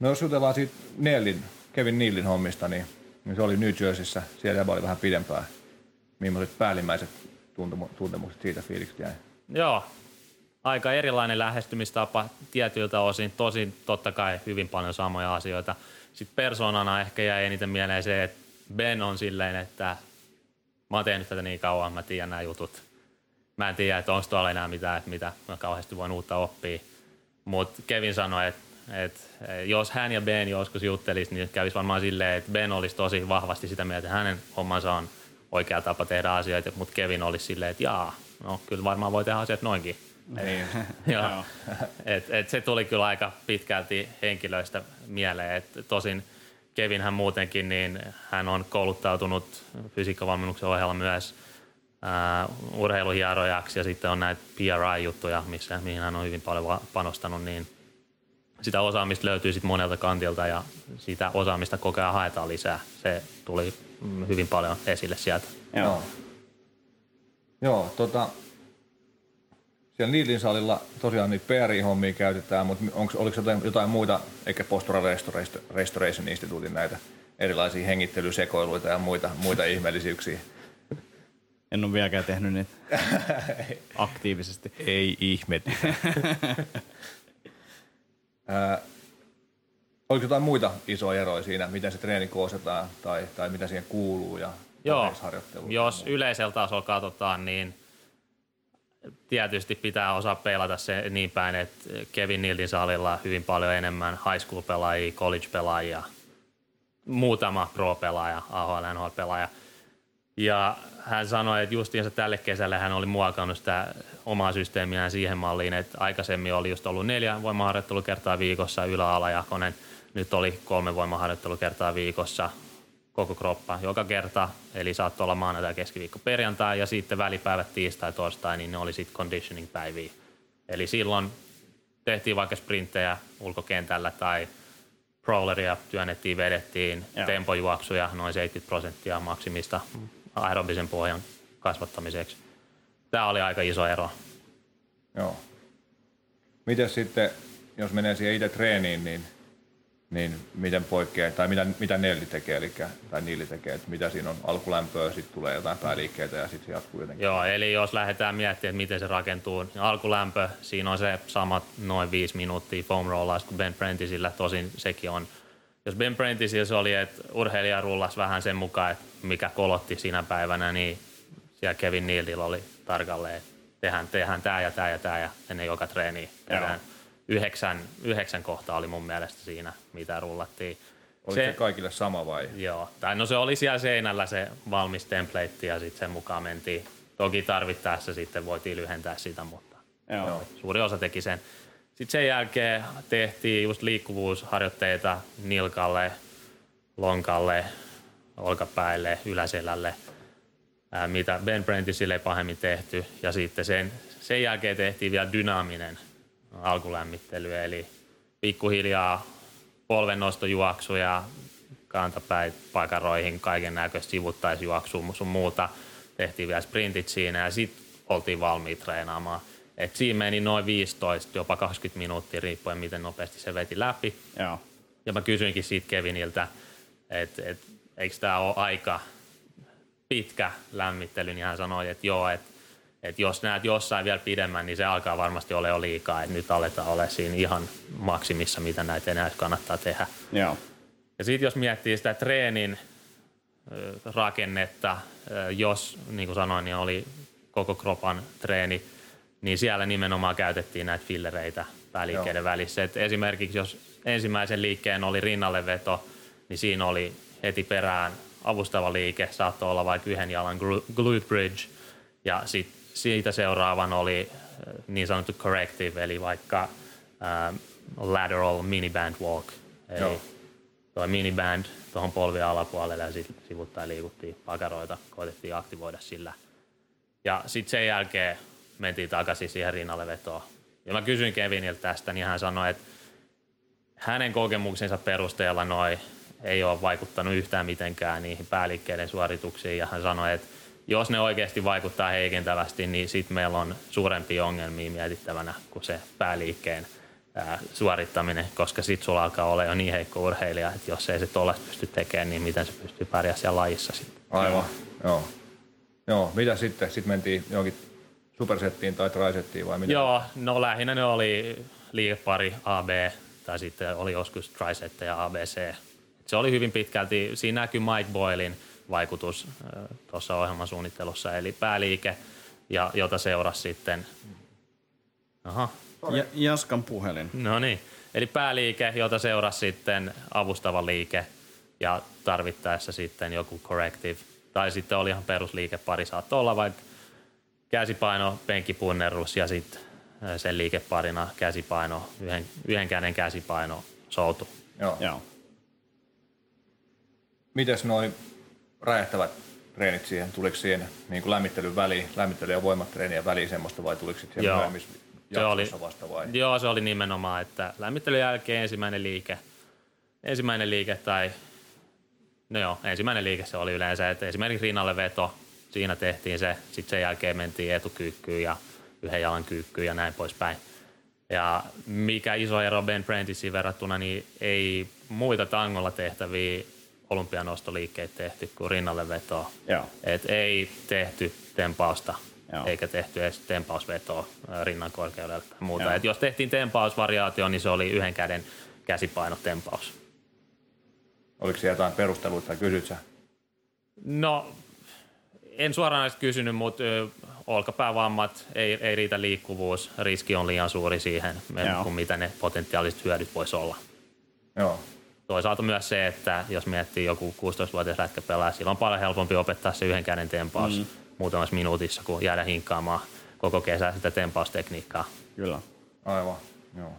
No jos jutellaan siitä Neilin, Kevin Neilin hommista, niin, niin se oli New Jerseyssä. Siellä jäbä oli vähän pidempään. Millaiset päällimmäiset tuntemu- tuntemukset siitä fiilikset jäi? Joo, aika erilainen lähestymistapa tietyiltä osin. Tosin totta kai hyvin paljon samoja asioita. Sitten persoonana ehkä jäi eniten mieleen se, että Ben on silleen, että mä oon tehnyt tätä niin kauan, mä tiedän nämä jutut. Mä en tiedä, että onko tuolla enää mitään, että mitä mä kauheasti voin uutta oppia. Mutta Kevin sanoi, että, että jos hän ja Ben joskus juttelisi, niin kävisi varmaan silleen, että Ben olisi tosi vahvasti sitä mieltä, että hänen hommansa on oikea tapa tehdä asioita, mutta Kevin olisi silleen, että jaa, no kyllä varmaan voi tehdä asiat noinkin. Niin. Joo. Et, et se tuli kyllä aika pitkälti henkilöistä mieleen. Et tosin Kevinhän muutenkin, niin hän on kouluttautunut fysiikkavalmennuksen ohella myös ää, urheiluhierojaksi ja sitten on näitä PRI-juttuja, missä, mihin hän on hyvin paljon panostanut, niin sitä osaamista löytyy sitten monelta kantilta ja sitä osaamista koko ajan haetaan lisää. Se tuli mm, hyvin paljon esille sieltä. Joo. Joo, tota, siellä Neilin salilla tosiaan niitä PR-hommia käytetään, mutta onko, oliko jotain, jotain muita, eikä Postura Restor- Restoration Instituutin näitä erilaisia hengittelysekoiluita ja muita, muita ihmeellisyyksiä? En ole vieläkään tehnyt niitä aktiivisesti. Ei ihme. Oliko jotain muita isoja eroja siinä, miten se treeni koostetaan tai, tai mitä siihen kuuluu ja Joo, jos yleisellä tasolla katsotaan, niin tietysti pitää osaa pelata se niin päin, että Kevin Nildin salilla hyvin paljon enemmän high school-pelaajia, college-pelaajia, muutama pro-pelaaja, AHL, NHL-pelaaja. Ja hän sanoi, että justiinsa tälle kesälle hän oli muokannut sitä omaa systeemiään siihen malliin, että aikaisemmin oli just ollut neljä voimaharjoittelukertaa viikossa ylä-alajakonen, nyt oli kolme voimaharjoittelukertaa viikossa koko kroppa joka kerta, eli saattoi olla maanantai, keskiviikko, perjantai ja sitten välipäivät tiistai, torstai, niin ne oli sitten conditioning-päiviä. Eli silloin tehtiin vaikka sprinttejä ulkokentällä tai crawleria työnnettiin, vedettiin, Joo. tempojuoksuja noin 70 prosenttia maksimista aerobisen pohjan kasvattamiseksi. Tämä oli aika iso ero. Joo. Miten sitten, jos menee siihen itse treeniin, niin, niin miten poikkeaa, tai mitä, mitä Nelli tekee, eli, tai Niili tekee, että mitä siinä on alkulämpöä, sitten tulee jotain pääliikkeitä ja sitten se jatkuu jotenkin. Joo, eli jos lähdetään miettimään, että miten se rakentuu, niin alkulämpö, siinä on se sama noin viisi minuuttia foam rollaus kuin Ben Prentisillä, tosin sekin on. Jos Ben Prentisillä se oli, että urheilija rullasi vähän sen mukaan, että mikä kolotti sinä päivänä, niin siellä Kevin Nealilla oli tarkalleen, että tehdään, tehdään tämä ja tämä ja tämä ja ennen joka treeni tehdään. Yhdeksän, yhdeksän kohtaa oli mun mielestä siinä, mitä rullattiin. Oliko se, se kaikille sama vai? Joo, tai no se oli siellä seinällä se valmis template ja sitten sen mukaan mentiin. Toki tarvittaessa sitten voitiin lyhentää sitä, mutta Joo. Joo. suuri osa teki sen. Sitten sen jälkeen tehtiin just liikkuvuusharjoitteita nilkalle, lonkalle, olkapäille, yläselälle, mitä Ben Prentisille ei pahemmin tehty. Ja sitten sen, sen jälkeen tehtiin vielä dynaaminen alkulämmittely, eli pikkuhiljaa polvennostojuoksuja, kantapäin pakaroihin, kaiken näköistä sivuttaisjuoksua sun muuta. Tehtiin vielä sprintit siinä ja sitten oltiin valmiit treenaamaan. Et siinä meni noin 15, jopa 20 minuuttia riippuen miten nopeasti se veti läpi. Joo. Ja mä kysyinkin siitä Keviniltä, että et, eikö tämä ole aika pitkä lämmittely, niin hän sanoi, että joo, että et jos näet jossain vielä pidemmän, niin se alkaa varmasti olla jo liikaa, että nyt aletaan olla siinä ihan maksimissa, mitä näitä enää kannattaa tehdä. Joo. Ja sitten jos miettii sitä treenin rakennetta, jos niin kuin sanoin, niin oli koko kropan treeni, niin siellä nimenomaan käytettiin näitä fillereitä pääliikkeiden välissä. Et esimerkiksi jos ensimmäisen liikkeen oli rinnalle veto, niin siinä oli heti perään avustava liike, saattoi olla vaikka yhden jalan glu- glute bridge, ja sit siitä seuraavan oli äh, niin sanottu corrective, eli vaikka äh, lateral miniband walk, eli Joo. tuo miniband tuohon polvien alapuolelle ja sitten sivuttain liikuttiin pakaroita, koitettiin aktivoida sillä. Ja sitten sen jälkeen mentiin takaisin siihen rinnalle vetoon. Ja mä kysyin Keviniltä tästä, niin hän sanoi, että hänen kokemuksensa perusteella noi ei ole vaikuttanut yhtään mitenkään niihin pääliikkeiden suorituksiin. Ja hän sanoi, että jos ne oikeasti vaikuttaa heikentävästi, niin sitten meillä on suurempia ongelmia mietittävänä kuin se pääliikkeen ää, suorittaminen, koska sitten sulla alkaa olla jo niin heikko urheilija, että jos ei se tuollaista pysty tekemään, niin miten se pystyy pärjää siellä lajissa sitten. Aivan, joo. Joo, mitä sitten? Sitten mentiin johonkin supersettiin tai trisettiin vai mitä? Joo, no lähinnä ne oli liikepari AB tai sitten oli joskus trisette ja ABC. Se oli hyvin pitkälti, siinä näkyy Mike Boylin vaikutus tuossa ohjelman suunnittelussa, eli pääliike, ja jota seurasi sitten, aha, Ja, Jaskan puhelin. no niin, eli pääliike, jota seurasi sitten avustava liike ja tarvittaessa sitten joku corrective, tai sitten oli ihan perusliikepari, saattoi olla vaikka käsipaino, penkkipunnerus ja sitten sen liikeparina käsipaino, yhden, yhden käden käsipaino, soutu. Joo. Joo. Mites noin räjähtävät treenit siihen? Tuliko siihen niin kuin lämmittelyn väliin, lämmittely- ja voimatreenien väliin semmoista vai tuliko sitten Joo. myöhemmissä Se oli, vasta vai? joo, se oli nimenomaan, että lämmittelyn jälkeen ensimmäinen liike, ensimmäinen liike tai, no joo, ensimmäinen liike se oli yleensä, että esimerkiksi rinnalle veto, siinä tehtiin se, sitten sen jälkeen mentiin etukyykkyyn ja yhden jalan kyykkyyn ja näin poispäin. Ja mikä iso ero Ben Prentisiin verrattuna, niin ei muita tangolla tehtäviä olympianostoliikkeitä tehty kuin rinnalle vetoa. Joo. Et ei tehty tempausta Joo. eikä tehty edes tempausvetoa rinnan korkeudelle tai muuta. Joo. Et jos tehtiin tempausvariaatio, niin se oli yhden käden käsipainotempaus. Oliko siellä jotain perusteluita tai kysyt sä? No, en suoraan kysynyt, mutta olkapäävammat, ei, ei riitä liikkuvuus, riski on liian suuri siihen, Joo. kuin mitä ne potentiaaliset hyödyt voisi olla. Joo. Toisaalta myös se, että jos miettii joku 16-vuotias lätkäpelaaja, silloin on paljon helpompi opettaa se yhden käden tempaus mm. muutamassa minuutissa, kuin jäädä hinkkaamaan koko kesä sitä tempaustekniikkaa. Kyllä. Aivan, joo.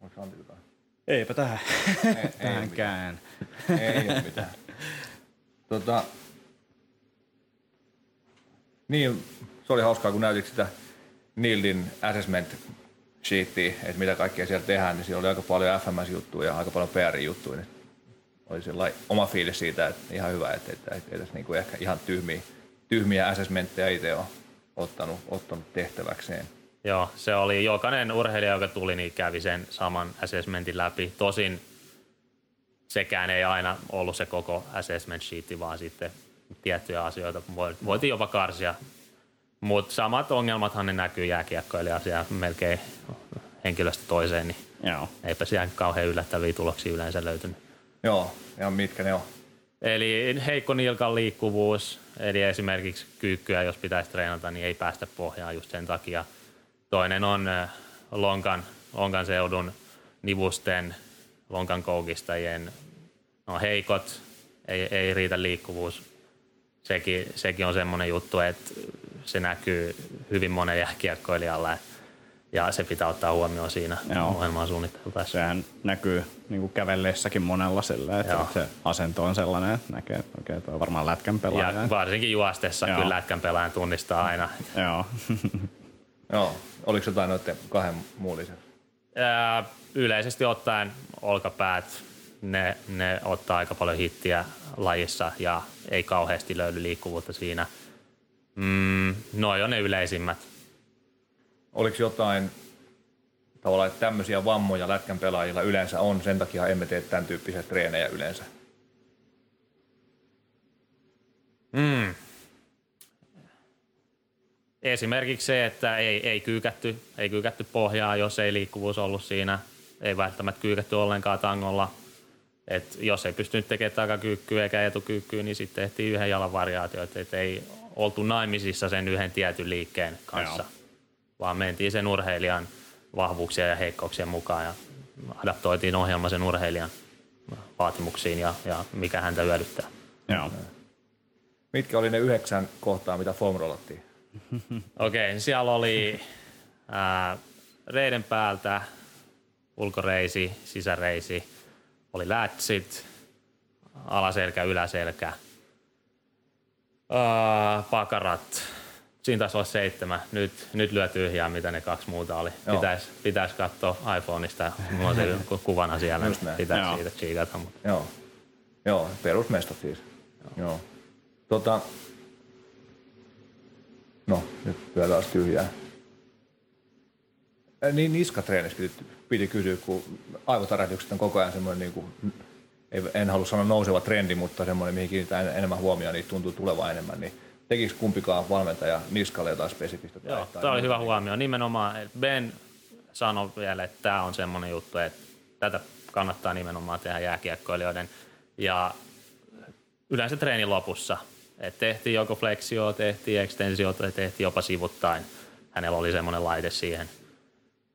Onko Antti jotain? Eipä tähän. Ei, ei, Tähänkään. ei ole mitään. Tota, niin, se oli hauskaa, kun näytit sitä Nildin assessment sheetia, että mitä kaikkea siellä tehdään, niin siellä oli aika paljon FMS-juttuja ja aika paljon PR-juttuja. Niin oli sellainen oma fiilis siitä, että ihan hyvä, että, että, että ei tässä niinku ehkä ihan tyhmiä, tyhmiä assessmentteja itse ole ottanut, ottanut tehtäväkseen. Joo, se oli jokainen urheilija, joka tuli, niin kävi sen saman assessmentin läpi. Tosin sekään ei aina ollut se koko assessment sheet, vaan sitten tiettyjä asioita voi- voitiin jopa karsia. Mutta samat ongelmathan ne näkyy jääkiekkoilijaa siellä melkein henkilöstä toiseen, niin Joo. eipä siellä kauhean yllättäviä tuloksia yleensä löytynyt. Joo, ja mitkä ne on? Eli heikko nilkan liikkuvuus, eli esimerkiksi kyykkyä, jos pitäisi treenata, niin ei päästä pohjaan just sen takia. Toinen on lonkan, lonkan seudun nivusten, lonkan koukistajien no, heikot, ei, ei riitä liikkuvuus. Sekin, sekin on semmoinen juttu, että se näkyy hyvin monen jääkiekkoilijalla ja se pitää ottaa huomioon siinä Joo. ohjelmaa suunnittelutaessa. Sehän näkyy niin kuin kävelleessäkin monella sillä, että Joo. se asento on sellainen, että näkee, että okei, toi on varmaan lätkän pelaaja. Ja varsinkin juostessa Joo. kyllä lätkän pelaajan tunnistaa aina. Joo. Joo, oliko jotain noiden kahden muun lisäksi? Yleisesti ottaen olkapäät, ne, ne ottaa aika paljon hittiä lajissa ja ei kauheasti löydy liikkuvuutta siinä. Mm, noi on ne yleisimmät. Oliko jotain tavallaan, että tämmöisiä vammoja lätkän pelaajilla yleensä on, sen takia emme tee tämän tyyppisiä treenejä yleensä? Esimerkiksi se, että ei, ei, kyykätty, ei kyykätty pohjaa, jos ei liikkuvuus ollut siinä. Ei välttämättä kyykätty ollenkaan tangolla. Et jos ei pystynyt tekemään takakyykkyä eikä etukyykkyä, niin sitten tehtiin yhden jalan variaatioita. Et ei oltu naimisissa sen yhden tietyn liikkeen kanssa, Joo. vaan mentiin sen urheilijan vahvuuksia ja heikkouksia mukaan ja adaptoitiin ohjelma sen urheilijan vaatimuksiin ja, ja mikä häntä hyödyttää. Joo. Mitkä oli ne yhdeksän kohtaa, mitä foam rollattiin? Okei, okay, siellä oli ää, reiden päältä ulkoreisi, sisäreisi, oli lätsit, alaselkä, yläselkä, pakarat. Siinä taisi olla seitsemän. Nyt, nyt lyö tyhjää, mitä ne kaksi muuta oli. Joo. Pitäisi pitäis katsoa iPhoneista. Mulla on se ku- kuvana siellä. Just näin. Pitäisi Joo. siitä chiikata. Mutta Joo. Joo, perusmestat siis. Joo. Joo. Tota, no, nyt lyö taas tyhjää. Niin niskatreenissä piti, piti kysyä, kun aivotärähdykset on koko ajan semmoinen, niin kuin, en halua sanoa nouseva trendi, mutta semmoinen, mihin kiinnitetään en- enemmän huomioon, niin tuntuu tulevan enemmän. Niin tekikö kumpikaan valmentaja niskalle jotain spesifistä? tai- Joo, tämä oli muuta? hyvä huomio. Nimenomaan Ben sanoi vielä, että tämä on semmoinen juttu, että tätä kannattaa nimenomaan tehdä jääkiekkoilijoiden. Ja yleensä treenin lopussa. Et tehtiin joko flexio, tehtiin extensiota ja tehtiin jopa sivuttain. Hänellä oli semmoinen laite siihen.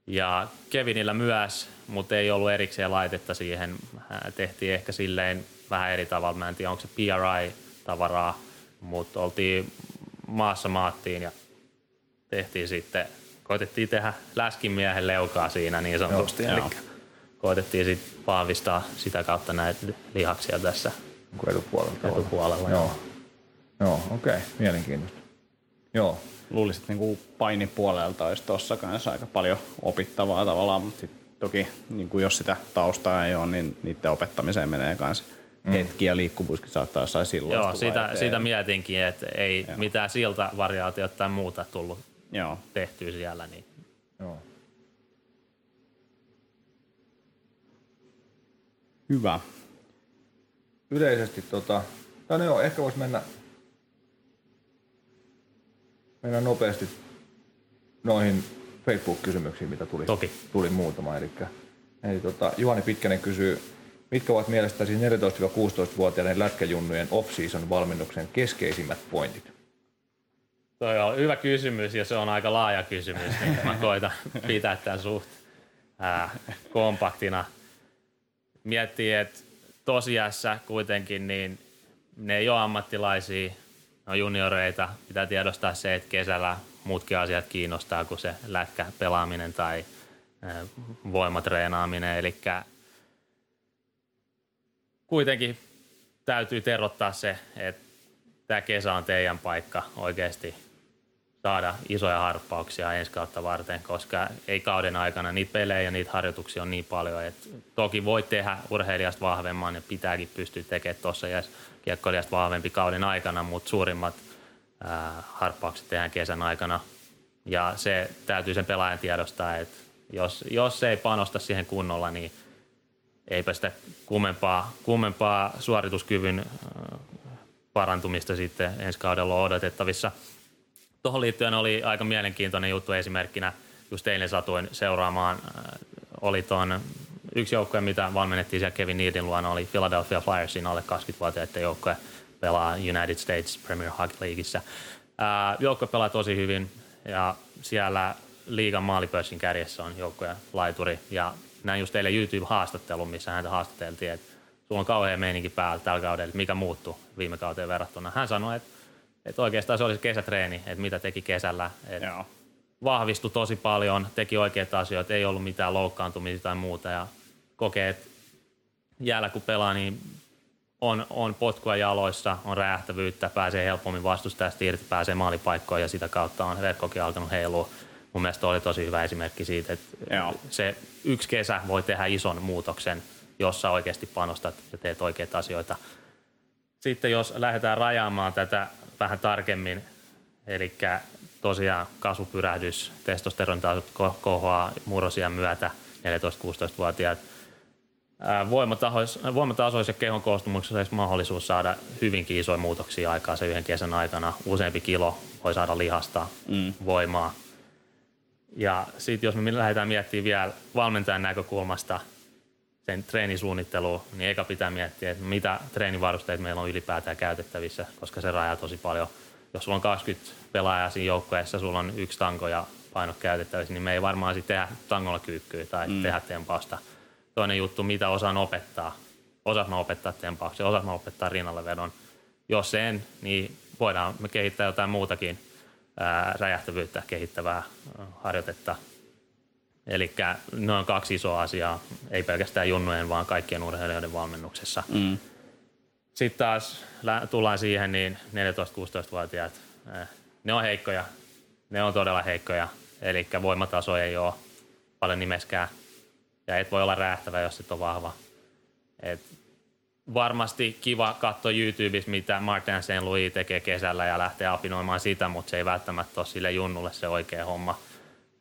Ja Kevinillä myös, mutta ei ollut erikseen laitetta siihen. Ää, Tehtiin ehkä silleen vähän eri tavalla. Mä en tiedä, onko se PRI-tavaraa, mutta oltiin maassa maattiin ja tehtiin sitten, koitettiin tehdä läskimiehen leukaa siinä niin sanotusti. Joo, Eli koitettiin sitten vahvistaa sitä kautta näitä lihaksia tässä Niin kuin etupuolella. etupuolella. Joo. Joo, okei. Okay. Mielenkiintoista. Joo. Luulisin, että niinku painipuolelta olisi tuossa kanssa aika paljon opittavaa tavallaan, mutta sit toki niin kuin jos sitä taustaa ei ole, niin niiden opettamiseen menee myös mm. hetki ja liikkuvuuskin saattaa jossain silloin Joo, sitä, eteen. sitä mietinkin, että ei mitään siltä variaatiota tai muuta tullut Joo. tehtyä siellä. Niin Joo. Hyvä. yleisesti tota, tai no joo, ehkä voisi mennä, mennä nopeasti noihin Facebook-kysymyksiin, mitä tuli, Toki. tuli muutama. Eli, eli tota, Juhani Pitkänen kysyy, mitkä ovat mielestäsi 14-16-vuotiaiden lätkäjunnujen off-season valmennuksen keskeisimmät pointit? Toi on hyvä kysymys ja se on aika laaja kysymys, niin mä koitan pitää tämän suht ää, kompaktina. Miettii, että tosiassa kuitenkin niin ne ei ole ammattilaisia, ne on junioreita. Pitää tiedostaa se, että kesällä muutkin asiat kiinnostaa kuin se lätkä pelaaminen tai ää, voimatreenaaminen. Eli kuitenkin täytyy terottaa se, että tämä kesä on teidän paikka oikeasti saada isoja harppauksia ensi kautta varten, koska ei kauden aikana niitä pelejä ja niitä harjoituksia on niin paljon, että toki voi tehdä urheilijasta vahvemman ja pitääkin pystyä tekemään tuossa ja kiekkoilijasta vahvempi kauden aikana, mutta suurimmat harppaukset tehdään kesän aikana. Ja se täytyy sen pelaajan tiedostaa, että jos, jos ei panosta siihen kunnolla, niin eipä sitä kummempaa, kummempaa suorituskyvyn parantumista sitten ensi kaudella on odotettavissa. Tuohon liittyen oli aika mielenkiintoinen juttu esimerkkinä. Just eilen satuin seuraamaan, oli ton yksi joukkue, mitä valmennettiin siellä Kevin Needin luona, oli Philadelphia Flyersin alle 20-vuotiaiden joukkue pelaa United States Premier Hockey Leagueissä. Ää, Joukkue pelaa tosi hyvin ja siellä liigan maalipörssin kärjessä on joukkojen laituri ja näin just teille YouTube-haastattelun, missä häntä haastateltiin, että sulla on kauhean meininki päällä tällä kaudella, että mikä muuttui viime kauteen verrattuna. Hän sanoi, että, että oikeastaan se oli se kesätreeni, että mitä teki kesällä, että Joo. vahvistui tosi paljon, teki oikeita asioita, ei ollut mitään loukkaantumisia tai muuta ja kokee, että jäällä kun pelaa, niin on, on potkua jaloissa, on räjähtävyyttä, pääsee helpommin vastustajasta irti, pääsee maalipaikkoon ja sitä kautta on verkkokin alkanut heilua. Mun mielestä oli tosi hyvä esimerkki siitä, että Joo. se yksi kesä voi tehdä ison muutoksen, jossa oikeasti panostat ja teet oikeita asioita. Sitten jos lähdetään rajaamaan tätä vähän tarkemmin, eli tosiaan kasvupyrähdys, testosterontasot ko- kohoaa murrosien myötä, 14-16-vuotiaat. Ää, Voimatasois- voimatasois ja kehon koostumuksessa olisi mahdollisuus saada hyvinkin isoja muutoksia aikaa se yhden kesän aikana. Useampi kilo voi saada lihasta, mm. voimaa. Ja sitten jos me lähdetään miettimään vielä valmentajan näkökulmasta sen treenisuunnittelua, niin eka pitää miettiä, että mitä treenivarusteita meillä on ylipäätään käytettävissä, koska se rajaa tosi paljon. Jos sulla on 20 pelaajaa siinä joukkueessa, sulla on yksi tanko ja painot käytettävissä, niin me ei varmaan sitten tehdä tangolla kyykkyä tai mm. tehdä tempausta. Toinen juttu, mitä osaan opettaa. Osat mä opettaa tempauksen, osat mä opettaa rinnalle vedon. Jos en, niin voidaan me kehittää jotain muutakin ää, räjähtävyyttä kehittävää harjoitetta. Eli ne on kaksi isoa asiaa, ei pelkästään junnujen, vaan kaikkien urheilijoiden valmennuksessa. Mm. Sitten taas tullaan siihen, niin 14-16-vuotiaat, ne on heikkoja. Ne on todella heikkoja. Eli voimataso ei ole paljon nimeskään. Ja et voi olla räjähtävä, jos et ole vahva. Et varmasti kiva katsoa YouTubessa, mitä Martin St. Louis tekee kesällä ja lähtee apinoimaan sitä, mutta se ei välttämättä ole sille junnulle se oikea homma.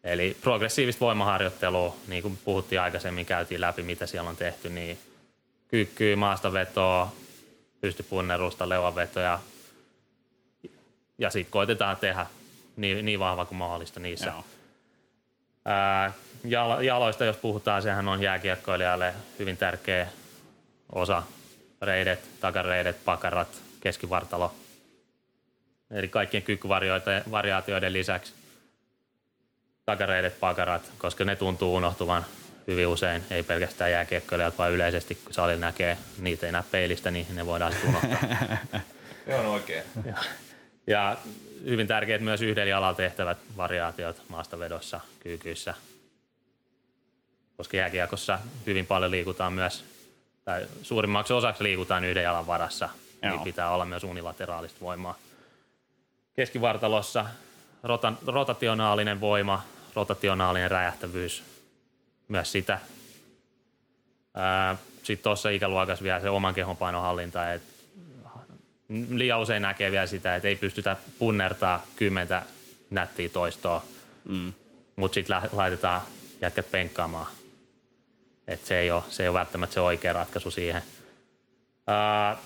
Eli progressiivista voimaharjoittelua, niin kuin puhuttiin aikaisemmin, käytiin läpi, mitä siellä on tehty, niin kyykkyy, maastavetoa, pystypunnerusta, leuanvetoja. Ja sitten koitetaan tehdä niin, niin vahva kuin mahdollista niissä. Joo. Ää, jaloista, jos puhutaan, sehän on jääkiekkoilijalle hyvin tärkeä osa. Reidet, takareidet, pakarat, keskivartalo. Eli kaikkien kykyvariaatioiden lisäksi takareidet, pakarat, koska ne tuntuu unohtuvan hyvin usein, ei pelkästään jääkiekkoilijat, vaan yleisesti kun sali näkee, niitä ei näe peilistä, niin ne voidaan unohtaa. Se on oikein. Ja, ja hyvin tärkeät myös yhdellä jalalla tehtävät variaatiot maastavedossa, kyykyissä, koska jääkiekossa hyvin paljon liikutaan myös, tai suurimmaksi osaksi liikutaan yhden jalan varassa, niin Joo. niin pitää olla myös unilateraalista voimaa. Keskivartalossa rota, rotationaalinen voima, rotationaalinen räjähtävyys, myös sitä. Sitten tuossa ikäluokassa vielä se oman kehon painohallinta, että liian usein näkee vielä sitä, että ei pystytä punnertaa kymmentä nättiä toistoa, mm. mutta sitten laitetaan jätkät penkkaamaan. Et se, ei ole, se ei ole välttämättä se oikea ratkaisu siihen. Ää,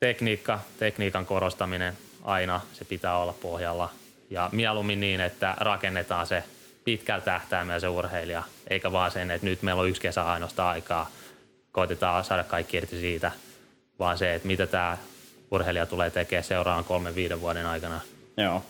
tekniikka, tekniikan korostaminen aina, se pitää olla pohjalla. Ja mieluummin niin, että rakennetaan se pitkällä tähtäimellä se urheilija, eikä vaan sen, että nyt meillä on yksi kesä ainoastaan aikaa, koitetaan saada kaikki irti siitä, vaan se, että mitä tämä urheilija tulee tekemään seuraavan kolmen, viiden vuoden aikana. Joo.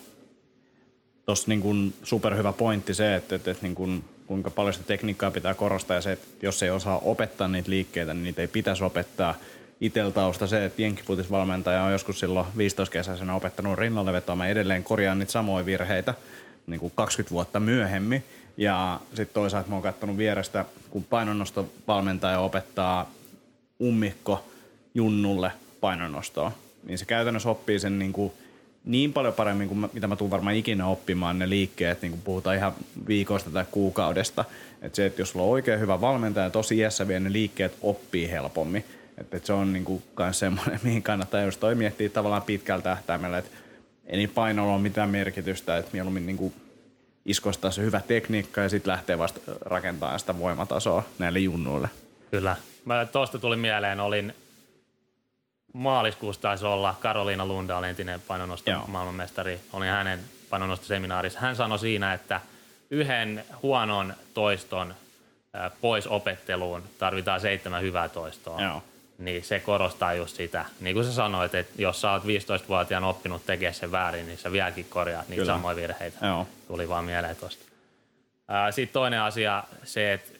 Tuossa niin superhyvä pointti se, että, että, että niin kuin, kuinka paljon sitä tekniikkaa pitää korostaa ja se, että jos ei osaa opettaa niitä liikkeitä, niin niitä ei pitäisi opettaa. Itel tausta se, että jenkkiputisvalmentaja on joskus silloin 15 kesäisenä opettanut rinnalle vetoa. Mä edelleen korjaan niitä samoja virheitä niin kuin 20 vuotta myöhemmin. Ja sitten toisaalta mä oon katsonut vierestä, kun painonnostovalmentaja opettaa ummikko junnulle painonnostoa niin se käytännössä oppii sen niin, kuin niin paljon paremmin kuin mitä mä tuun varmaan ikinä oppimaan ne liikkeet, niin kuin puhutaan ihan viikoista tai kuukaudesta. Että se, että jos sulla on oikein hyvä valmentaja, tosi iässä vie ne liikkeet oppii helpommin. Että et se on niin kuin myös semmoinen, mihin kannattaa just toi miettiä tavallaan pitkällä tähtäimellä, että ei niin painolla ole mitään merkitystä, että mieluummin niin kuin iskostaa se hyvä tekniikka ja sitten lähtee vasta rakentamaan sitä voimatasoa näille junnuille. Kyllä. Mä tuosta tuli mieleen, olin maaliskuussa taisi olla Karoliina Lundahl, entinen painonnosto maailmanmestari, oli hänen painonnostoseminaarissa. Hän sanoi siinä, että yhden huonon toiston pois opetteluun tarvitaan seitsemän hyvää toistoa. Joo. Niin se korostaa just sitä. Niin kuin sä sanoit, että jos sä oot 15-vuotiaan oppinut tekemään sen väärin, niin sä vieläkin korjaat niitä Kyllä. samoja virheitä. Joo. Tuli vaan mieleen tuosta. Sitten toinen asia, se, että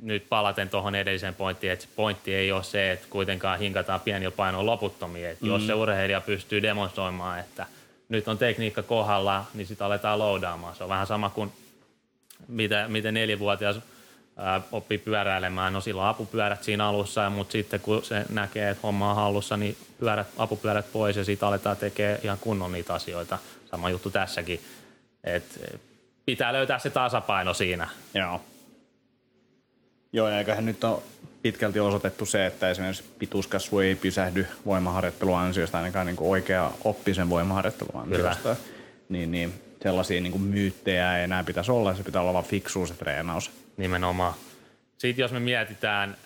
nyt palaten tuohon edelliseen pointtiin, että pointti ei ole se, että kuitenkaan hinkataan pienillä painoilla loputtomia. Että mm. Jos se urheilija pystyy demonstroimaan, että nyt on tekniikka kohdalla, niin sitä aletaan loadaamaan. Se on vähän sama kuin mitä, miten neljävuotias ää, oppii pyöräilemään. No silloin apupyörät siinä alussa, mutta sitten kun se näkee, että homma on hallussa, niin pyörät, apupyörät pois ja siitä aletaan tekemään ihan kunnon niitä asioita. Sama juttu tässäkin. Et pitää löytää se tasapaino siinä. Joo. Joo, ja eiköhän nyt ole pitkälti osoitettu se, että esimerkiksi pituuskasvu ei pysähdy voimaharjoittelun ansiosta, ainakaan niin oikea oppisen voimaharjoittelun ansiosta. Niin, niin sellaisia niin kuin myyttejä ei enää pitäisi olla, se pitää olla vain fiksuus se treenaus. Nimenomaan. Sitten jos me mietitään,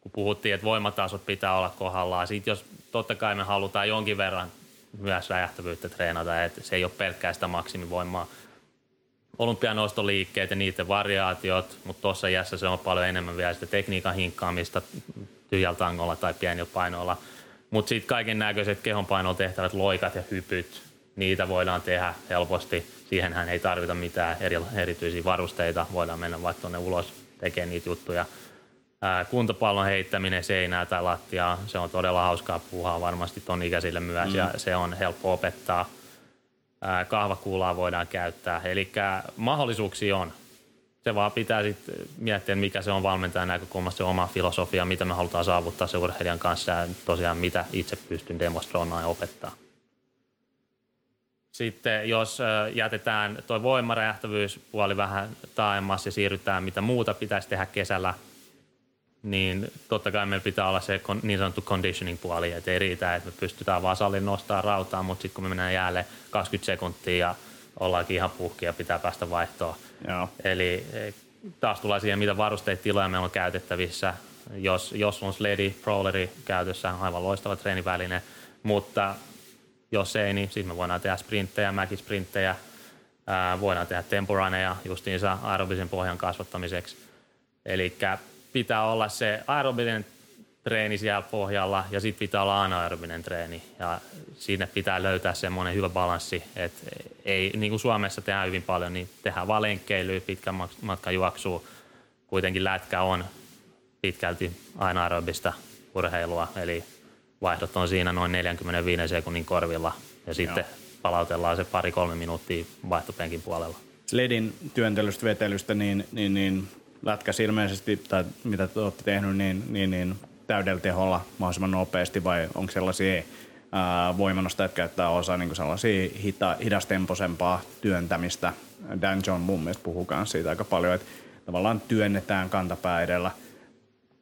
kun puhuttiin, että voimatasot pitää olla kohdallaan, sitten jos totta kai me halutaan jonkin verran myös räjähtävyyttä treenata, että se ei ole pelkkää sitä maksimivoimaa, olympianostoliikkeet ja niiden variaatiot, mutta tuossa iässä se on paljon enemmän vielä sitä tekniikan hinkkaamista tyhjällä tangolla tai pienillä painoilla. Mutta sitten kaiken näköiset kehonpainolla tehtävät loikat ja hypyt, niitä voidaan tehdä helposti. Siihenhän ei tarvita mitään eri, erityisiä varusteita. Voidaan mennä vaikka tuonne ulos tekemään niitä juttuja. Ää, kuntopallon heittäminen seinää tai lattiaa, se on todella hauskaa puuhaa varmasti ton ikäisille myös mm. ja se on helppo opettaa. Kahvakuulaa voidaan käyttää, eli mahdollisuuksia on. Se vaan pitää sitten miettiä, mikä se on valmentajan näkökulmasta se oma filosofia, mitä me halutaan saavuttaa se urheilijan kanssa ja tosiaan mitä itse pystyn demonstroimaan ja opettaa. Sitten jos jätetään tuo voimaräjähtävyyspuoli vähän taaemmas ja siirrytään, mitä muuta pitäisi tehdä kesällä, niin totta kai meillä pitää olla se niin sanottu conditioning-puoli, että ei riitä, että me pystytään vaan salin nostaa rautaa, mutta sitten kun me mennään jäälle 20 sekuntia ja ollaankin ihan puhki ja pitää päästä vaihtoon. Joo. Eli e, taas tulee siihen, mitä varusteita tiloja meillä on käytettävissä. Jos, jos on sledi, crawleri käytössä, aivan loistava treeniväline, mutta jos ei, niin sitten me voidaan tehdä sprinttejä, mäkisprinttejä, ää, voidaan tehdä tempuraneja justiinsa aerobisen pohjan kasvattamiseksi. Eli pitää olla se aerobinen treeni siellä pohjalla ja sitten pitää olla anaerobinen treeni. Ja siinä pitää löytää semmoinen hyvä balanssi, että ei, niin kuin Suomessa tehdään hyvin paljon, niin tehdään vaan lenkkeilyä, pitkän matkan juoksua. Kuitenkin lätkä on pitkälti anaerobista urheilua, eli vaihdot on siinä noin 45 sekunnin korvilla ja sitten Joo. palautellaan se pari-kolme minuuttia vaihtopenkin puolella. Ledin työntelystä, vetelystä, niin, niin, niin lätkäs ilmeisesti, tai mitä te olette tehnyt, niin, niin, niin täydellä teholla mahdollisimman nopeasti vai onko sellaisia voimanostajat käyttää osa niin sellaisia hita, hidastemposempaa työntämistä. Dan John mun mielestä puhuu myös siitä aika paljon, että tavallaan työnnetään kantapää edellä –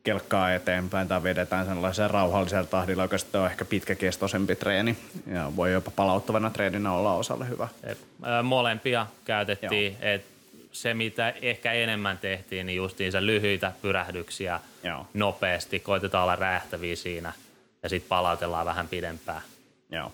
kelkkaa eteenpäin tai vedetään sellaisella rauhallisella tahdilla, joka sitten on ehkä pitkäkestoisempi treeni ja voi jopa palauttavana treeninä olla osalle hyvä. Molempia käytettiin, että se mitä ehkä enemmän tehtiin, niin justiinsa lyhyitä pyrähdyksiä Joo. nopeasti, koitetaan olla räjähtäviä siinä ja sitten palautellaan vähän pidempään. Joo.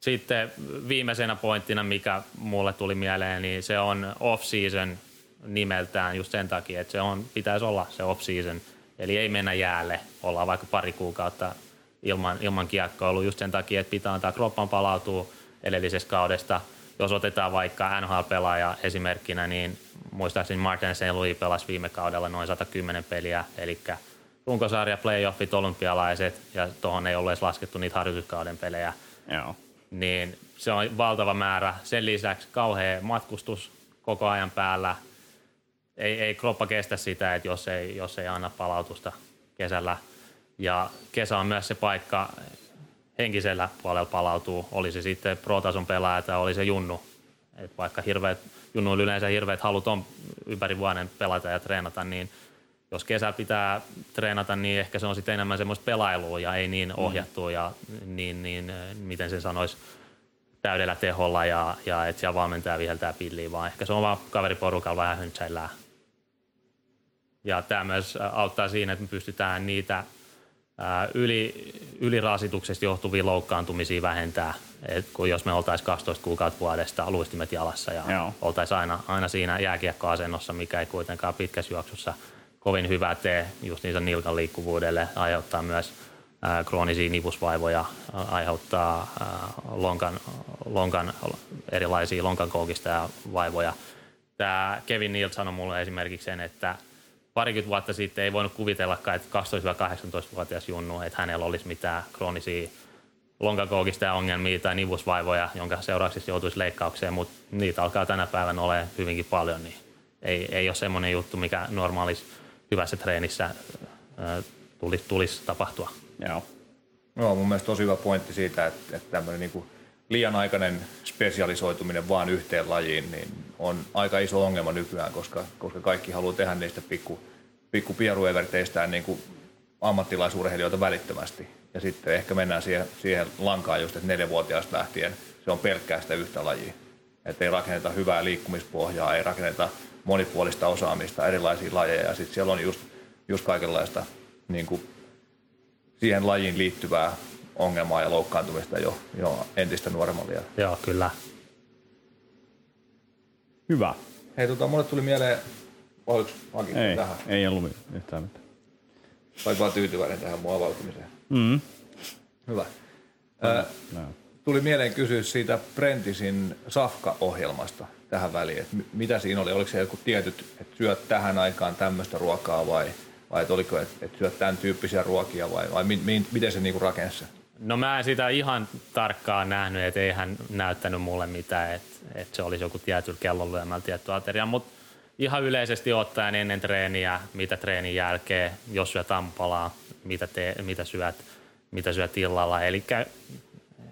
Sitten viimeisenä pointtina, mikä mulle tuli mieleen, niin se on off-season nimeltään just sen takia, että se on, pitäisi olla se off-season. Eli ei mennä jäälle, ollaan vaikka pari kuukautta ilman, ilman kiekkoilua just sen takia, että pitää antaa kroppan palautua edellisestä kaudesta. Jos otetaan vaikka NHL-pelaaja esimerkkinä, niin muistaakseni Martin St. Louis pelasi viime kaudella noin 110 peliä, eli runkosarja, playoffit, olympialaiset, ja tuohon ei ole edes laskettu niitä harjoituskauden pelejä. Joo. Niin se on valtava määrä. Sen lisäksi kauhea matkustus koko ajan päällä, ei, ei kroppa kestä sitä, että jos ei, jos ei anna palautusta kesällä. Ja kesä on myös se paikka henkisellä puolella palautuu, oli se sitten pro-tason pelaaja tai oli se junnu. Et vaikka hirveät, junnu yleensä hirveät halut on ympäri vuoden pelata ja treenata, niin jos kesä pitää treenata, niin ehkä se on sitten enemmän semmoista pelailua ja ei niin mm. ohjattua ja niin, niin miten sen sanoisi, täydellä teholla ja, ja että siellä valmentaja viheltää pilliä, vaan ehkä se on vaan kaveriporukalla vähän höntsäillään ja tämä myös auttaa siinä, että me pystytään niitä yli, ylirasituksesta johtuvia loukkaantumisia vähentää. Et kun jos me oltaisiin 12 kuukautta vuodesta luistimet jalassa ja Joo. oltaisiin aina, aina siinä jääkiekkoasennossa, mikä ei kuitenkaan pitkässä juoksussa kovin hyvä tee just niitä nilkan liikkuvuudelle, aiheuttaa myös ää, kroonisia nivusvaivoja, aiheuttaa ää, lonkan, lonkan, erilaisia lonkan koukista ja vaivoja. Tämä Kevin Nilt sanoi mulle esimerkiksi sen, että – parikymmentä vuotta sitten ei voinut kuvitellakaan, että 12-18-vuotias junnu, että hänellä olisi mitään kroonisia lonkakoukista ongelmia tai nivusvaivoja, jonka seurauksessa joutuisi leikkaukseen, mutta niitä alkaa tänä päivänä olla hyvinkin paljon, niin ei, ei ole semmoinen juttu, mikä normaalissa hyvässä treenissä tulisi, tulisi tapahtua. Joo. No, mun mielestä tosi hyvä pointti siitä, että, että tämmöinen niin liian aikainen spesialisoituminen vaan yhteen lajiin niin on aika iso ongelma nykyään, koska, koska kaikki haluaa tehdä niistä pikku, pikku pierueverteistään niin ammattilaisurheilijoita välittömästi. Ja sitten ehkä mennään siihen, siihen lankaan just, että neljävuotiaasta lähtien se on pelkkää sitä yhtä lajia. Että ei rakenneta hyvää liikkumispohjaa, ei rakenneta monipuolista osaamista, erilaisia lajeja. Ja sitten siellä on just, just kaikenlaista niin kuin siihen lajiin liittyvää ongelmaa ja loukkaantumista jo, jo entistä nuoremmalla Joo, kyllä. Hyvä. Hei, tota, mulle tuli mieleen, oliko Aki ei, tähän? Ei ollut yhtään mitään. Olet vaan tyytyväinen tähän muovautumiseen. Mm. Hyvä. No, no. Tuli mieleen kysyä siitä Prentisin Safka-ohjelmasta. tähän väliin? Et mi- mitä siinä oli? Oliko se joku tietyt, että syöt tähän aikaan tämmöistä ruokaa vai, vai et oliko, että et syöt tämän tyyppisiä ruokia vai, vai mi- mi- miten se niinku rakensi? No mä en sitä ihan tarkkaan nähnyt, että ei hän näyttänyt mulle mitään, että, että se olisi joku tietyllä kellon lyömällä tietty ateria, mutta ihan yleisesti ottaen ennen treeniä, mitä treenin jälkeen, jos syöt ampalaa, mitä, te, mitä syöt, mitä syöt illalla, eli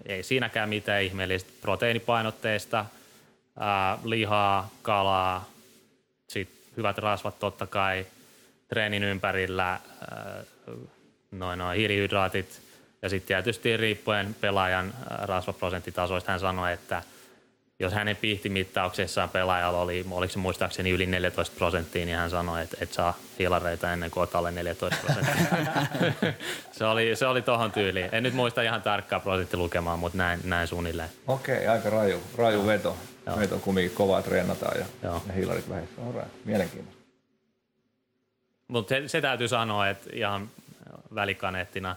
ei siinäkään mitään ihmeellistä proteiinipainotteista, ää, lihaa, kalaa, sit hyvät rasvat totta kai, treenin ympärillä, ää, noin, noin hiilihydraatit ja sitten tietysti riippuen pelaajan ää, rasvaprosenttitasoista hän sanoi, että jos hänen pihtimittauksessaan pelaajalla oli, oliko se muistaakseni yli 14 prosenttia, niin hän sanoi, että et saa hiilareita ennen kuin olet alle 14 prosenttia. se oli, se oli tohon tyyliin. En nyt muista ihan tarkkaa prosenttilukemaa, mutta näin, näin suunnilleen. Okei, aika raju, raju veto. Joo. Veto kumminkin kovaa treenataan ja, Joo. ja hiilarit vähissä. Alright. Mielenkiintoista. Mutta se, se täytyy sanoa, että ihan välikaneettina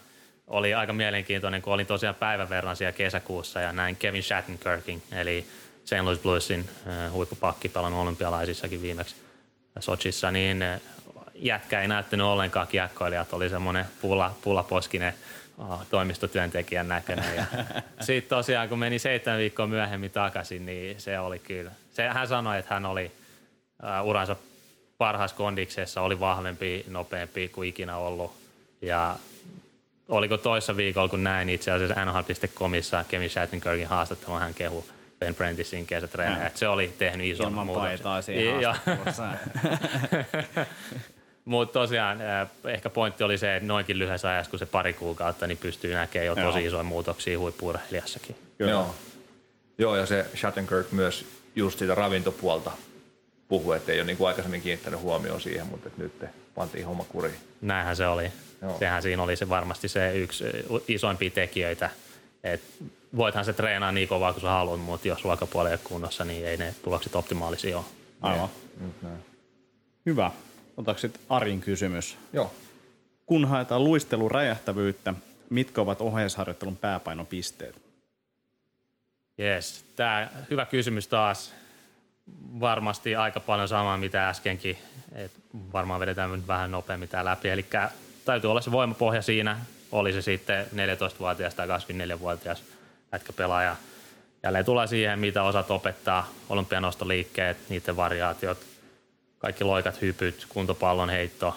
oli aika mielenkiintoinen, kun olin tosiaan päivän verran siellä kesäkuussa ja näin Kevin Shattenkirkin, eli St. Louis Bluesin äh, huippupakki pelannut olympialaisissakin viimeksi Sochissa, niin äh, jätkä ei näyttänyt ollenkaan kiekkoilijat, oli semmoinen pula, pulaposkinen uh, toimistotyöntekijän näköinen. Ja sitten tosiaan, kun meni seitsemän viikkoa myöhemmin takaisin, niin se oli kyllä. Se, hän sanoi, että hän oli uh, uransa parhaassa kondiksessa, oli vahvempi, nopeampi kuin ikinä ollut. Ja oliko toissa viikolla, kun näin itse asiassa NHL.comissa Kevin Shattenkirkin haastattelun, hän kehu Ben Prenticein kesätreenejä, että se oli tehnyt ison Ilman muutoksen. siinä. Mutta tosiaan äh, ehkä pointti oli se, että noinkin lyhyessä ajassa, kun se pari kuukautta, niin pystyy näkemään jo tosi Joo. isoja muutoksia huippurheilijassakin. Kyllä. Joo. Joo, ja se Shattenkirk myös just siitä ravintopuolta puhui, että ei ole niin kuin aikaisemmin kiinnittänyt huomioon siihen, mutta nyt pantiin homma kuriin. Näinhän se oli. Joo. Sehän siinä oli se varmasti se yksi ö, isoimpia tekijöitä. Et voithan se treenaa niin kovaa kuin sä haluat, mutta jos ruokapuoli ei ole kunnossa, niin ei ne tulokset optimaalisia ole. Aivan. Näin. Hyvä. Otatko sitten Arin kysymys? Joo. Kun haetaan luistelun räjähtävyyttä, mitkä ovat ohjeisharjoittelun pääpainopisteet? Yes, tämä hyvä kysymys taas. Varmasti aika paljon samaa mitä äskenkin. Et varmaan vedetään nyt vähän nopeammin tämä läpi. Eli täytyy olla se voimapohja siinä. Oli se sitten 14-vuotias tai 24-vuotias jätkäpelaaja. Jälleen tulee siihen, mitä osat opettaa. Olympianostoliikkeet, niiden variaatiot, kaikki loikat, hypyt, kuntopallon heitto.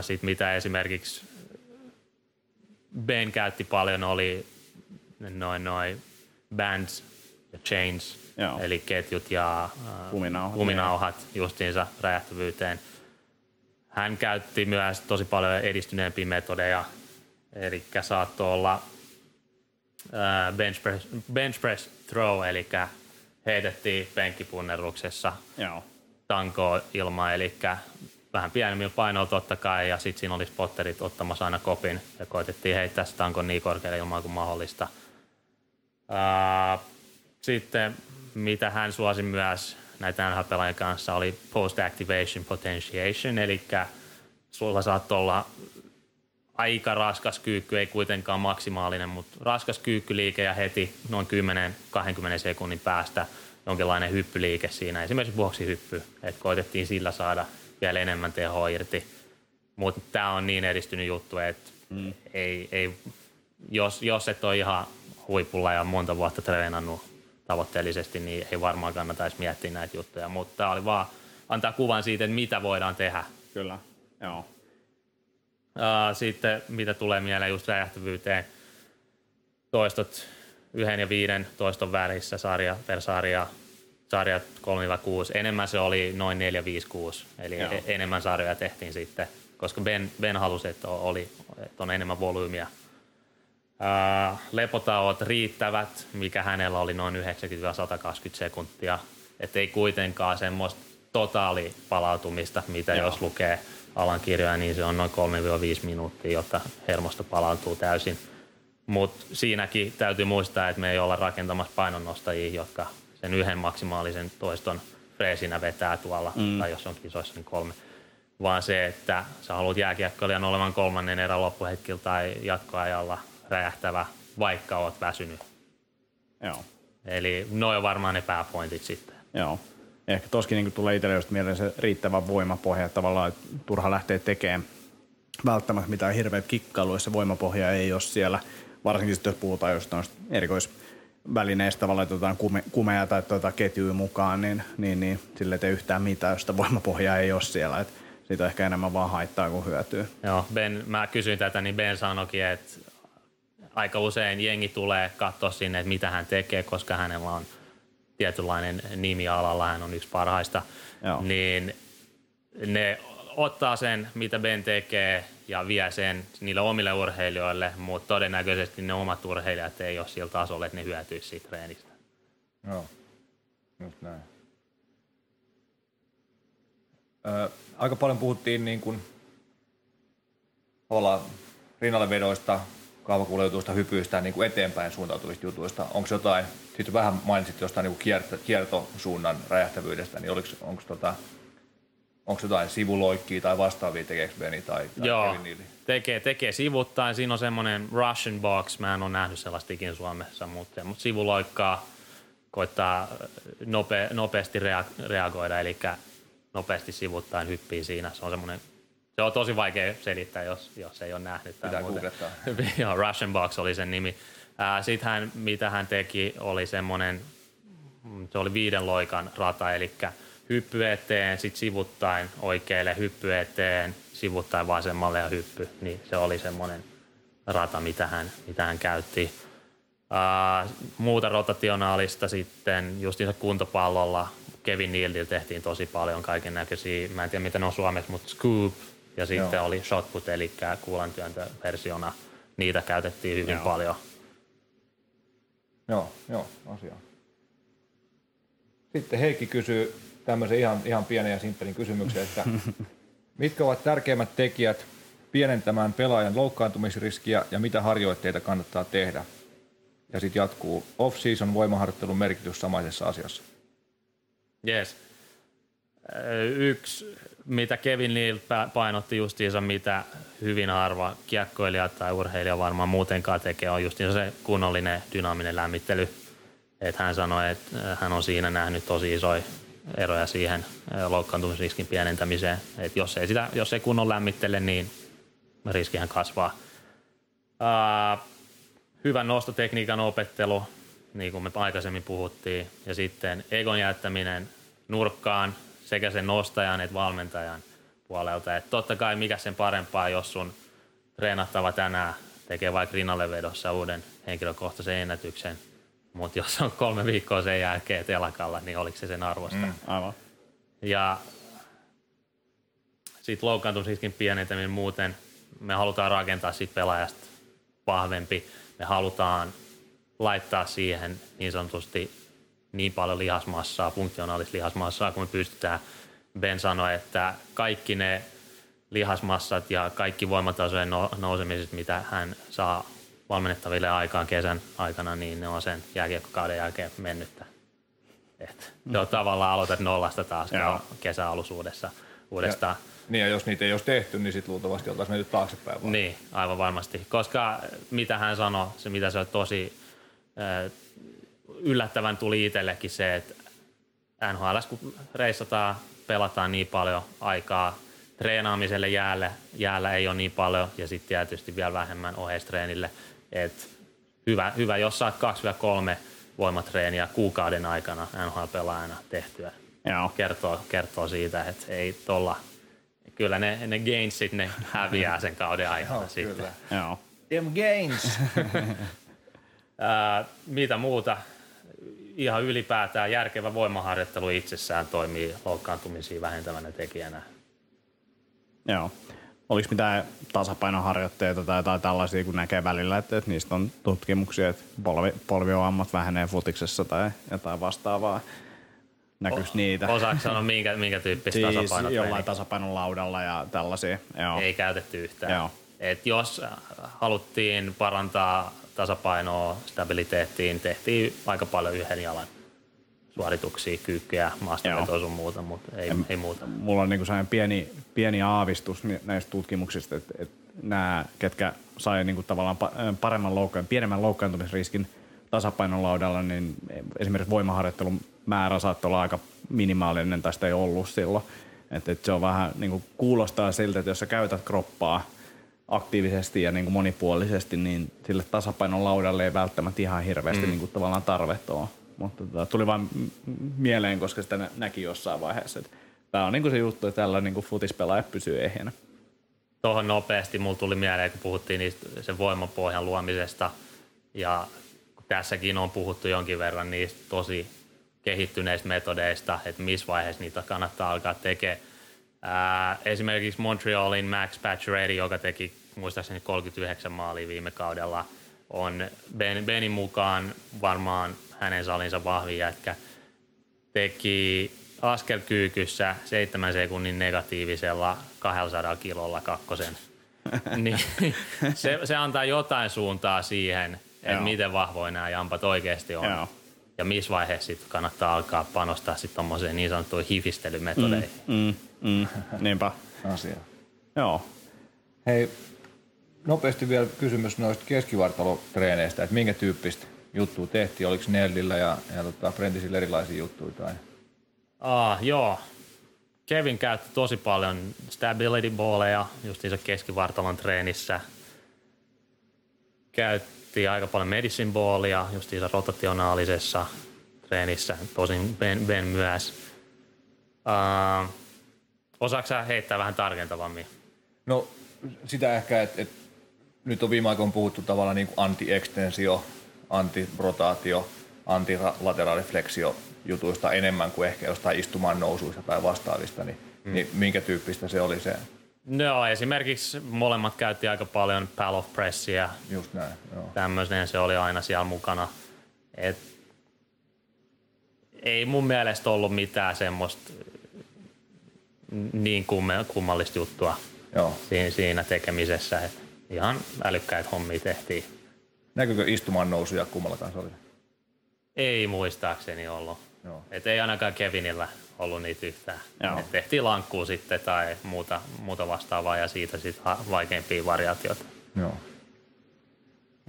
Sitten mitä esimerkiksi Ben käytti paljon oli noin noin bands ja chains, Joo. eli ketjut ja äh, Kuminauhat. kuminauhat justiinsa räjähtävyyteen. Hän käytti myös tosi paljon edistyneempiä metodeja, eli saattoi olla bench press, bench press throw, eli heitettiin penkkipunneruksessa Joo. tankoa ilmaa, eli vähän pienemmillä painoilla totta kai, ja sitten siinä oli spotterit ottamassa aina kopin, ja koitettiin heittää se tankon niin korkealle ilmaan kuin mahdollista. Ää, Sitten mitä hän suosi myös näitä NHL-pelaajien kanssa oli post-activation potentiation, eli sulla saattoi olla aika raskas kyykky, ei kuitenkaan maksimaalinen, mutta raskas kyykkyliike ja heti noin 10-20 sekunnin päästä jonkinlainen hyppyliike siinä, esimerkiksi boksihyppy, että koitettiin sillä saada vielä enemmän tehoa irti. Mutta tämä on niin edistynyt juttu, että mm. ei, ei, jos, jos et ole ihan huipulla ja monta vuotta treenannut tavoitteellisesti, niin ei varmaan kannata edes miettiä näitä juttuja. Mutta tämä oli vaan antaa kuvan siitä, että mitä voidaan tehdä Kyllä. Joo. Sitten mitä tulee mieleen just räjähtävyyteen, toistot yhden ja viiden toiston välissä sarja per sarja, sarjat 3-6. Enemmän se oli noin 4-5-6, eli Joo. e- enemmän sarjoja tehtiin sitten, koska Ben, ben halusi, että, oli, että on enemmän volyymiä. Ää, Lepotauot riittävät, mikä hänellä oli noin 90-120 sekuntia. Että ei kuitenkaan semmoista totaalipalautumista, mitä Joo. jos lukee alan kirjoja, niin se on noin 3-5 minuuttia, jotta hermosto palautuu täysin. Mutta siinäkin täytyy muistaa, että me ei olla rakentamassa painonnostajia, jotka sen yhden maksimaalisen toiston freesinä vetää tuolla, mm. tai jos on kisoissa, niin kolme. Vaan se, että sä haluat jääkiekkoilijan olevan kolmannen erän loppuhetkillä tai jatkoajalla räjähtävä, vaikka oot väsynyt. Joo. Eli noin on varmaan ne pääpointit sitten. Joo. Ehkä toskin niin tulee itselle just mieleen se riittävä voimapohja, että tavallaan että turha lähteä tekemään välttämättä mitään hirveät kikkailuja, se voimapohja ei ole siellä, varsinkin sitten jos puhutaan just noista erikoisvälineistä, tavallaan laitetaan kume, kumeja tai tuota ketjuja mukaan, niin, niin, niin sille ei yhtään mitään, jos sitä voimapohjaa ei ole siellä. Et siitä on ehkä enemmän vaan haittaa kuin hyötyä. Joo, Ben, mä kysyin tätä, niin Ben sanoikin, että aika usein jengi tulee katsoa sinne, että mitä hän tekee, koska hänellä on tietynlainen nimi alalla, hän on yksi parhaista, Joo. niin ne ottaa sen, mitä Ben tekee ja vie sen niille omille urheilijoille, mutta todennäköisesti ne omat urheilijat ei ole sillä tasolla, että ne hyötyisi siitä treenistä. Joo, just näin. Ö, aika paljon puhuttiin niin kuin, olla kaavakuljetusta, hypyistä, niin kuin eteenpäin suuntautuvista jutuista. Onko jotain, sitten vähän mainitsit jostain niin kierto, kiertosuunnan räjähtävyydestä, niin onko tota, onko jotain sivuloikkia tai vastaavia tekeekö Beni tai, tai Joo, tekee, tekee sivuttain. Siinä on semmoinen Russian box, mä en ole nähnyt sellaista ikinä Suomessa, mutta, mutta sivuloikkaa koittaa nope, nopeasti rea- reagoida, eli nopeasti sivuttain hyppii siinä. Se on semmoinen se on tosi vaikea selittää, jos, jos ei ole nähnyt. Pitää Joo, Russian Box oli sen nimi. Sitten hän, mitä hän teki, oli semmoinen, se oli viiden loikan rata, eli hyppy eteen, sitten sivuttain oikealle, hyppy eteen, sivuttain vasemmalle ja hyppy. Niin se oli semmoinen rata, mitä hän, mitä hän käytti. Uh, muuta rotationaalista sitten justiinsa kuntopallolla Kevin Nealdilla tehtiin tosi paljon kaiken näköisiä, mä en tiedä mitä ne on suomeksi, mutta scoop ja sitten Joo. oli shotput, eli kuulantyöntöversiona. Niitä käytettiin hyvin Joo. paljon. Joo, joo, asia. Sitten Heikki kysyy tämmöisen ihan, ihan pienen ja simppelin kysymyksen, että mitkä ovat tärkeimmät tekijät pienentämään pelaajan loukkaantumisriskiä ja mitä harjoitteita kannattaa tehdä? Ja sitten jatkuu off-season voimaharjoittelun merkitys samaisessa asiassa. Yes. Yksi mitä Kevin Neal painotti justiinsa, mitä hyvin harva kiekkoilija tai urheilija varmaan muutenkaan tekee, on justiinsa se kunnollinen dynaaminen lämmittely. Että hän sanoi, että hän on siinä nähnyt tosi isoja eroja siihen loukkaantumisriskin pienentämiseen. Että jos ei, sitä, jos ei kunnon lämmittele, niin riskihän kasvaa. Uh, hyvän nostotekniikan opettelu, niin kuin me aikaisemmin puhuttiin, ja sitten egon jättäminen nurkkaan sekä sen nostajan että valmentajan puolelta. Et totta kai mikä sen parempaa, jos sun treenattava tänään tekee vaikka rinnallevedossa uuden henkilökohtaisen ennätyksen, mutta jos on kolme viikkoa sen jälkeen telakalla, niin oliko se sen arvosta? Mm, aivan. Ja sitten loukkaantumisriskin pienentäminen muuten, me halutaan rakentaa siitä pelaajasta vahvempi. Me halutaan laittaa siihen niin sanotusti niin paljon lihasmassaa, funktionaalista lihasmassaa, kun me pystytään. Ben sanoi, että kaikki ne lihasmassat ja kaikki voimatasojen no, nousemiset, mitä hän saa valmennettaville aikaan kesän aikana, niin ne on sen jääkiekkokauden jälkeen mennyttä. Et se on tavallaan aloitat nollasta taas kesäalusuudessa uudestaan. Ja, niin ja jos niitä ei olisi tehty, niin sitten luultavasti oltaisiin mennyt taaksepäin. Vaan. Niin, aivan varmasti. Koska mitä hän sanoi, se mitä se on tosi yllättävän tuli itsellekin se, että NHL, kun reissataan, pelataan niin paljon aikaa, treenaamiselle jäällä, jäällä ei ole niin paljon ja sitten tietysti vielä vähemmän oheistreenille. Et hyvä, hyvä, jos saat 2-3 voimatreeniä kuukauden aikana NHL-pelaajana tehtyä. Joo. Kertoo, kertoo siitä, että ei tolla, kyllä ne, ne gainsit ne häviää sen kauden aikana Joo, sitten. Kyllä. Joo. Them gains. mitä muuta? Ihan ylipäätään järkevä voimaharjoittelu itsessään toimii loukkaantumisia vähentävänä tekijänä. Joo. Oliko mitään tasapainoharjoitteita tai jotain tällaisia, kun näkee välillä, että, että niistä on tutkimuksia, että polvi, polvioammat vähenee futiksessa tai jotain vastaavaa? Näkyykö o- niitä? Osaatko sanoa, minkä, minkä tyyppistä siis tasapainotreeniä? jollain tasapainon laudalla ja tällaisia. Joo. Ei käytetty yhtään. Joo. Et jos haluttiin parantaa tasapainoa, stabiliteettiin, tehtiin aika paljon yhden jalan suorituksia, kyykkyjä, maastavetoa sun muuta, mutta ei, en, ei muuta. Mulla on niinku sellainen pieni, pieni aavistus näistä tutkimuksista, että, että nämä, ketkä sai niinku tavallaan paremman loukkaan, pienemmän loukkaantumisriskin tasapainolaudalla, niin esimerkiksi voimaharjoittelun määrä saattaa olla aika minimaalinen tai sitä ei ollut silloin. Et, et se on vähän niin kuin kuulostaa siltä, että jos sä käytät kroppaa aktiivisesti ja niin kuin monipuolisesti, niin sille tasapainon laudalle ei välttämättä ihan hirveästi mm. niin kuin tavallaan tarvetta ole. Mutta tota, tuli vain mieleen, koska sitä näki jossain vaiheessa. Tämä on niin kuin se juttu, että tällä niin kuin futispelaaja pysyy ehjänä. Tuohon nopeasti mulla tuli mieleen, kun puhuttiin niistä sen voimapohjan luomisesta ja tässäkin on puhuttu jonkin verran niistä tosi kehittyneistä metodeista, että missä vaiheessa niitä kannattaa alkaa tekemään. Ää, esimerkiksi Montrealin Max Pacioretty, joka teki muistaakseni 39 maalia viime kaudella, on ben, Benin mukaan varmaan hänen salinsa vahvin jätkä. Teki askelkyykyssä 7 sekunnin negatiivisella 200 kilolla kakkosen. niin, se, se antaa jotain suuntaa siihen, että miten vahvoja nämä jampat oikeasti on. Joo ja missä vaiheessa sit kannattaa alkaa panostaa sitten tuommoiseen niin sanottuihin hifistelymetodeihin. Mm, mm, mm. Niinpä. Asia. Joo. Hei, nopeasti vielä kysymys noista keskivartalotreeneistä, että minkä tyyppistä juttua tehtiin, oliko Nellillä ja, ja tota, Brentisillä erilaisia juttuja? Tai? Ah, joo. Kevin käytti tosi paljon stability balleja justiinsa keskivartalon treenissä. Käytti käytettiin aika paljon medicine ballia justiinsa rotationaalisessa treenissä, tosin Ben, ben myös. Uh, osaatko sä heittää vähän tarkentavammin? No sitä ehkä, että et, nyt on viime aikoina puhuttu tavallaan niin anti-extensio, anti-rotaatio, antilateraalifleksio jutuista enemmän kuin ehkä jostain istumaan nousuista tai vastaavista, niin, mm. niin minkä tyyppistä se oli se No esimerkiksi molemmat käytti aika paljon pal of pressia. Just näin, joo. Tämmöinen se oli aina siellä mukana. Et ei mun mielestä ollut mitään semmoista niin kummallista juttua joo. Siinä, tekemisessä. Et ihan älykkäitä hommia tehtiin. Näkyykö istumaan nousuja kummallakaan oli? Ei muistaakseni ollut. Joo. Et ei ainakaan Kevinillä ollut niitä yhtään. Joo. Et tehtiin lankkuu sitten tai muuta, muuta vastaavaa ja siitä sitten vaikeampia variaatioita. Joo.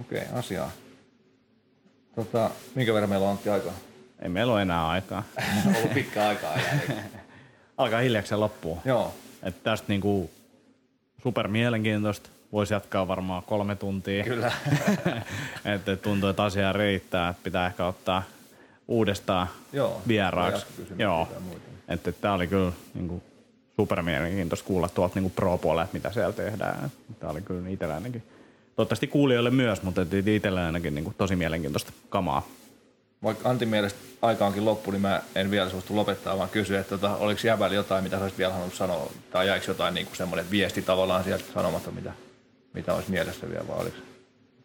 Okei, okay, asiaa. Tota, minkä verran meillä on aikaa? Ei meillä ole enää aikaa. on ollut pitkä aikaa Alkaa hiljakseen loppua. Joo. Et tästä niinku super mielenkiintoista. Voisi jatkaa varmaan kolme tuntia. Kyllä. että tuntuu, että asiaa riittää. Että pitää ehkä ottaa uudestaan Joo, vieraaksi. Joo, että tämä oli kyllä niin kuin, super mielenkiintoista kuulla tuolta niin pro puolelta, mitä siellä tehdään. Tämä oli kyllä itsellä ainakin. Toivottavasti kuulijoille myös, mutta itsellä ainakin niin kuin, tosi mielenkiintoista kamaa. Vaikka Antin mielestä aika onkin loppu, niin mä en vielä suostu lopettaa, vaan kysyä, että tota, oliko jäbällä jotain, mitä olisit vielä halunnut sanoa, tai jäikö jotain niin kuin semmoinen viesti tavallaan sieltä sanomatta, mitä, mitä olisi mielessä vielä, vai oliko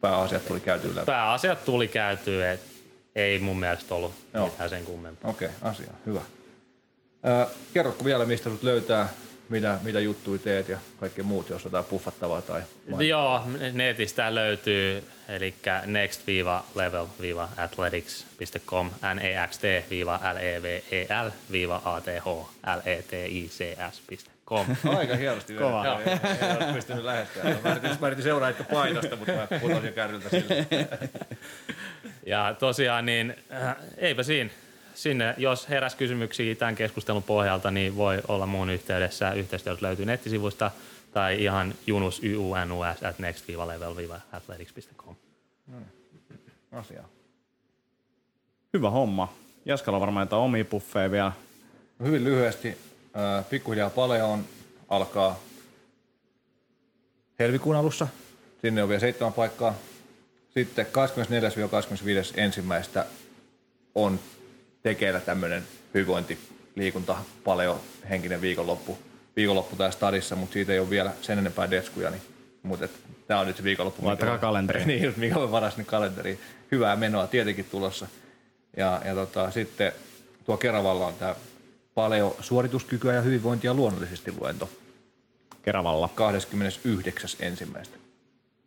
pääasiat tuli käytyä läpi? Pääasiat tuli käytyä, että ei mun mielestä ollut Joo. mitään sen kummempaa. Okei, okay, asia. Hyvä. Äh, kerrotko vielä, mistä sut löytää, mitä, mitä juttuja teet ja kaikki muut, jos jotain puffattavaa tai... Vai? Joo, netistä löytyy, eli next-level-athletics.com, next-level-athletic.com. Aika hienosti vielä. Kova. Joo, ei, ei pystynyt lähestyä. Mä yritin, mä yritin seuraa että painosta, mutta mä putosin kärryltä sille. Ja tosiaan, niin äh, eipä siinä. Sinne, jos heräs kysymyksiä tämän keskustelun pohjalta, niin voi olla muun yhteydessä. Yhteistyöt löytyy nettisivusta tai ihan junus, yunus at next-level-athletics.com. No, asia. Hyvä homma. Jaskalla varmaan jotain omia puffeja vielä. Hyvin lyhyesti. Pikkuhiljaa Paleon alkaa helmikuun alussa. Sinne on vielä seitsemän paikkaa. Sitten 24-25 ensimmäistä on tekeillä tämmöinen hyvinvointi, liikunta, paleo, henkinen viikonloppu. Viikonloppu täällä stadissa, mutta siitä ei ole vielä sen enempää deskuja, niin mutta tämä on nyt se viikonloppu. Laittakaa kalenteri. niin, mikä on varas nyt kalenteri. Hyvää menoa tietenkin tulossa. Ja, ja tota, sitten tuo Keravalla on tämä paleo suorituskykyä ja hyvinvointia luonnollisesti luento. Keravalla. 29. ensimmäistä.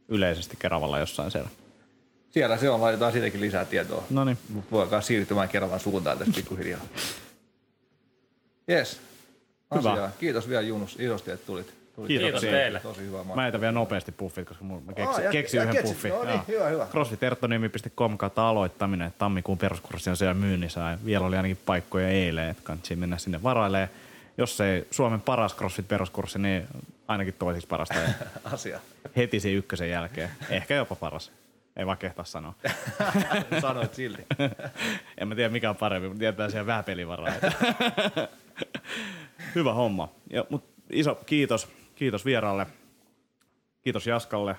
Yleisesti Keravalla jossain siellä. Siellä se on, laitetaan siitäkin lisää tietoa. No niin. Mutta voi alkaa siirtymään Keravan suuntaan tästä pikkuhiljaa. Yes. Hyvä. Kiitos vielä Junus, isosti, että tulit. Tuli Kiitoksia. Kiitos teille. Tosi hyvä matka. Mä etän vielä nopeasti puffit, koska mulla- mä keksin, Aa, keksin ja yhden keksit. puffin. No niin, hyvä, hyvä. CrossFitertonomi.com kautta aloittaminen. Tammikuun peruskurssi on siellä myynnissä. ja Vielä oli ainakin paikkoja eilen, että kannattaa mennä sinne varailemaan. Jos ei Suomen paras CrossFit-peruskurssi, niin ainakin toisiksi parasta. Asia. heti sen ykkösen jälkeen. Ehkä jopa paras. Ei vaan kehtaa sanoa. Sanoit silti. en mä tiedä mikä on parempi, mutta tietää siellä vähän pelivaraa. Hyvä homma. Ja, mut iso kiitos, kiitos vieraalle. Kiitos Jaskalle.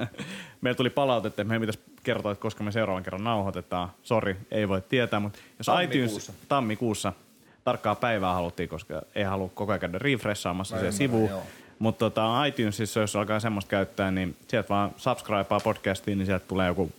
Meillä tuli palautetta, että meidän pitäisi kertoa, että koska me seuraavan kerran nauhoitetaan. Sori, ei voi tietää, mutta jos Tammikuussa. iTunes tammikuussa tarkkaa päivää haluttiin, koska ei halua koko ajan käydä refreshaamassa se sivu. Mutta tota, iTunesissa, jos alkaa semmoista käyttää, niin sieltä vaan subscribea podcastiin, niin sieltä tulee joku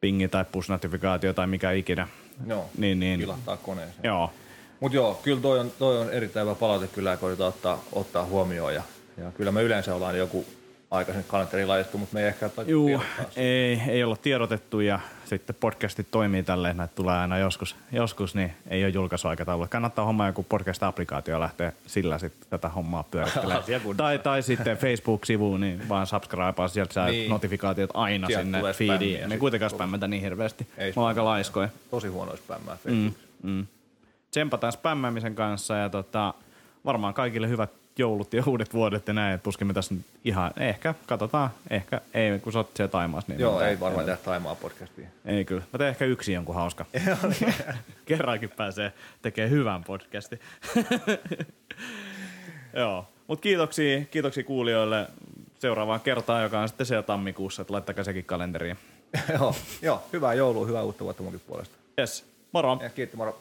pingi tai push-notifikaatio tai mikä ikinä. Joo, Niin, niin. kilahtaa koneeseen. Joo. Mutta joo, kyllä toi on, toi on erittäin hyvä palaute kyllä, ja koitetaan ottaa, ottaa huomioon. Ja, ja kyllä me yleensä ollaan joku aikaisemmin kalenteri laitettu, mutta me ei ehkä Juu, ei, ei olla tiedotettu ja sitten podcastit toimii tälleen, että näitä tulee aina joskus, joskus niin ei ole julkaisuaikataulu. Kannattaa hommaa joku podcast-applikaatio ja lähteä sillä sitten tätä hommaa pyörittelemään. Tai, tai sitten Facebook-sivuun, niin vaan subscribea, sieltä saa Niin. notifikaatiot aina Sieltä sinne feediin. Me kuitenkaan spämmätä niin hirveästi. Ei ollaan aika laiskoja. Tosi huonoa spämmää Facebookissa. Tsempataan spämmäämisen kanssa ja tota, varmaan kaikille hyvät joulut ja uudet vuodet ja näin. Tuskin me tässä nyt ihan, ehkä, katsotaan, ehkä, ei, kun sä oot siellä Taimaassa. Niin Joo, ei varmaan tehdä Taimaa podcastia. Ei kyllä. Mä teen ehkä yksi jonkun hauska. Kerrankin pääsee tekemään hyvän podcastin. Joo. Mutta kiitoksia, kiitoksia kuulijoille seuraavaan kertaan, joka on sitten siellä tammikuussa, että laittakaa sekin kalenteriin. joo, joo, hyvää joulua, hyvää uutta vuotta munkin puolesta. Yes. Moro. Ja kiitti, moro.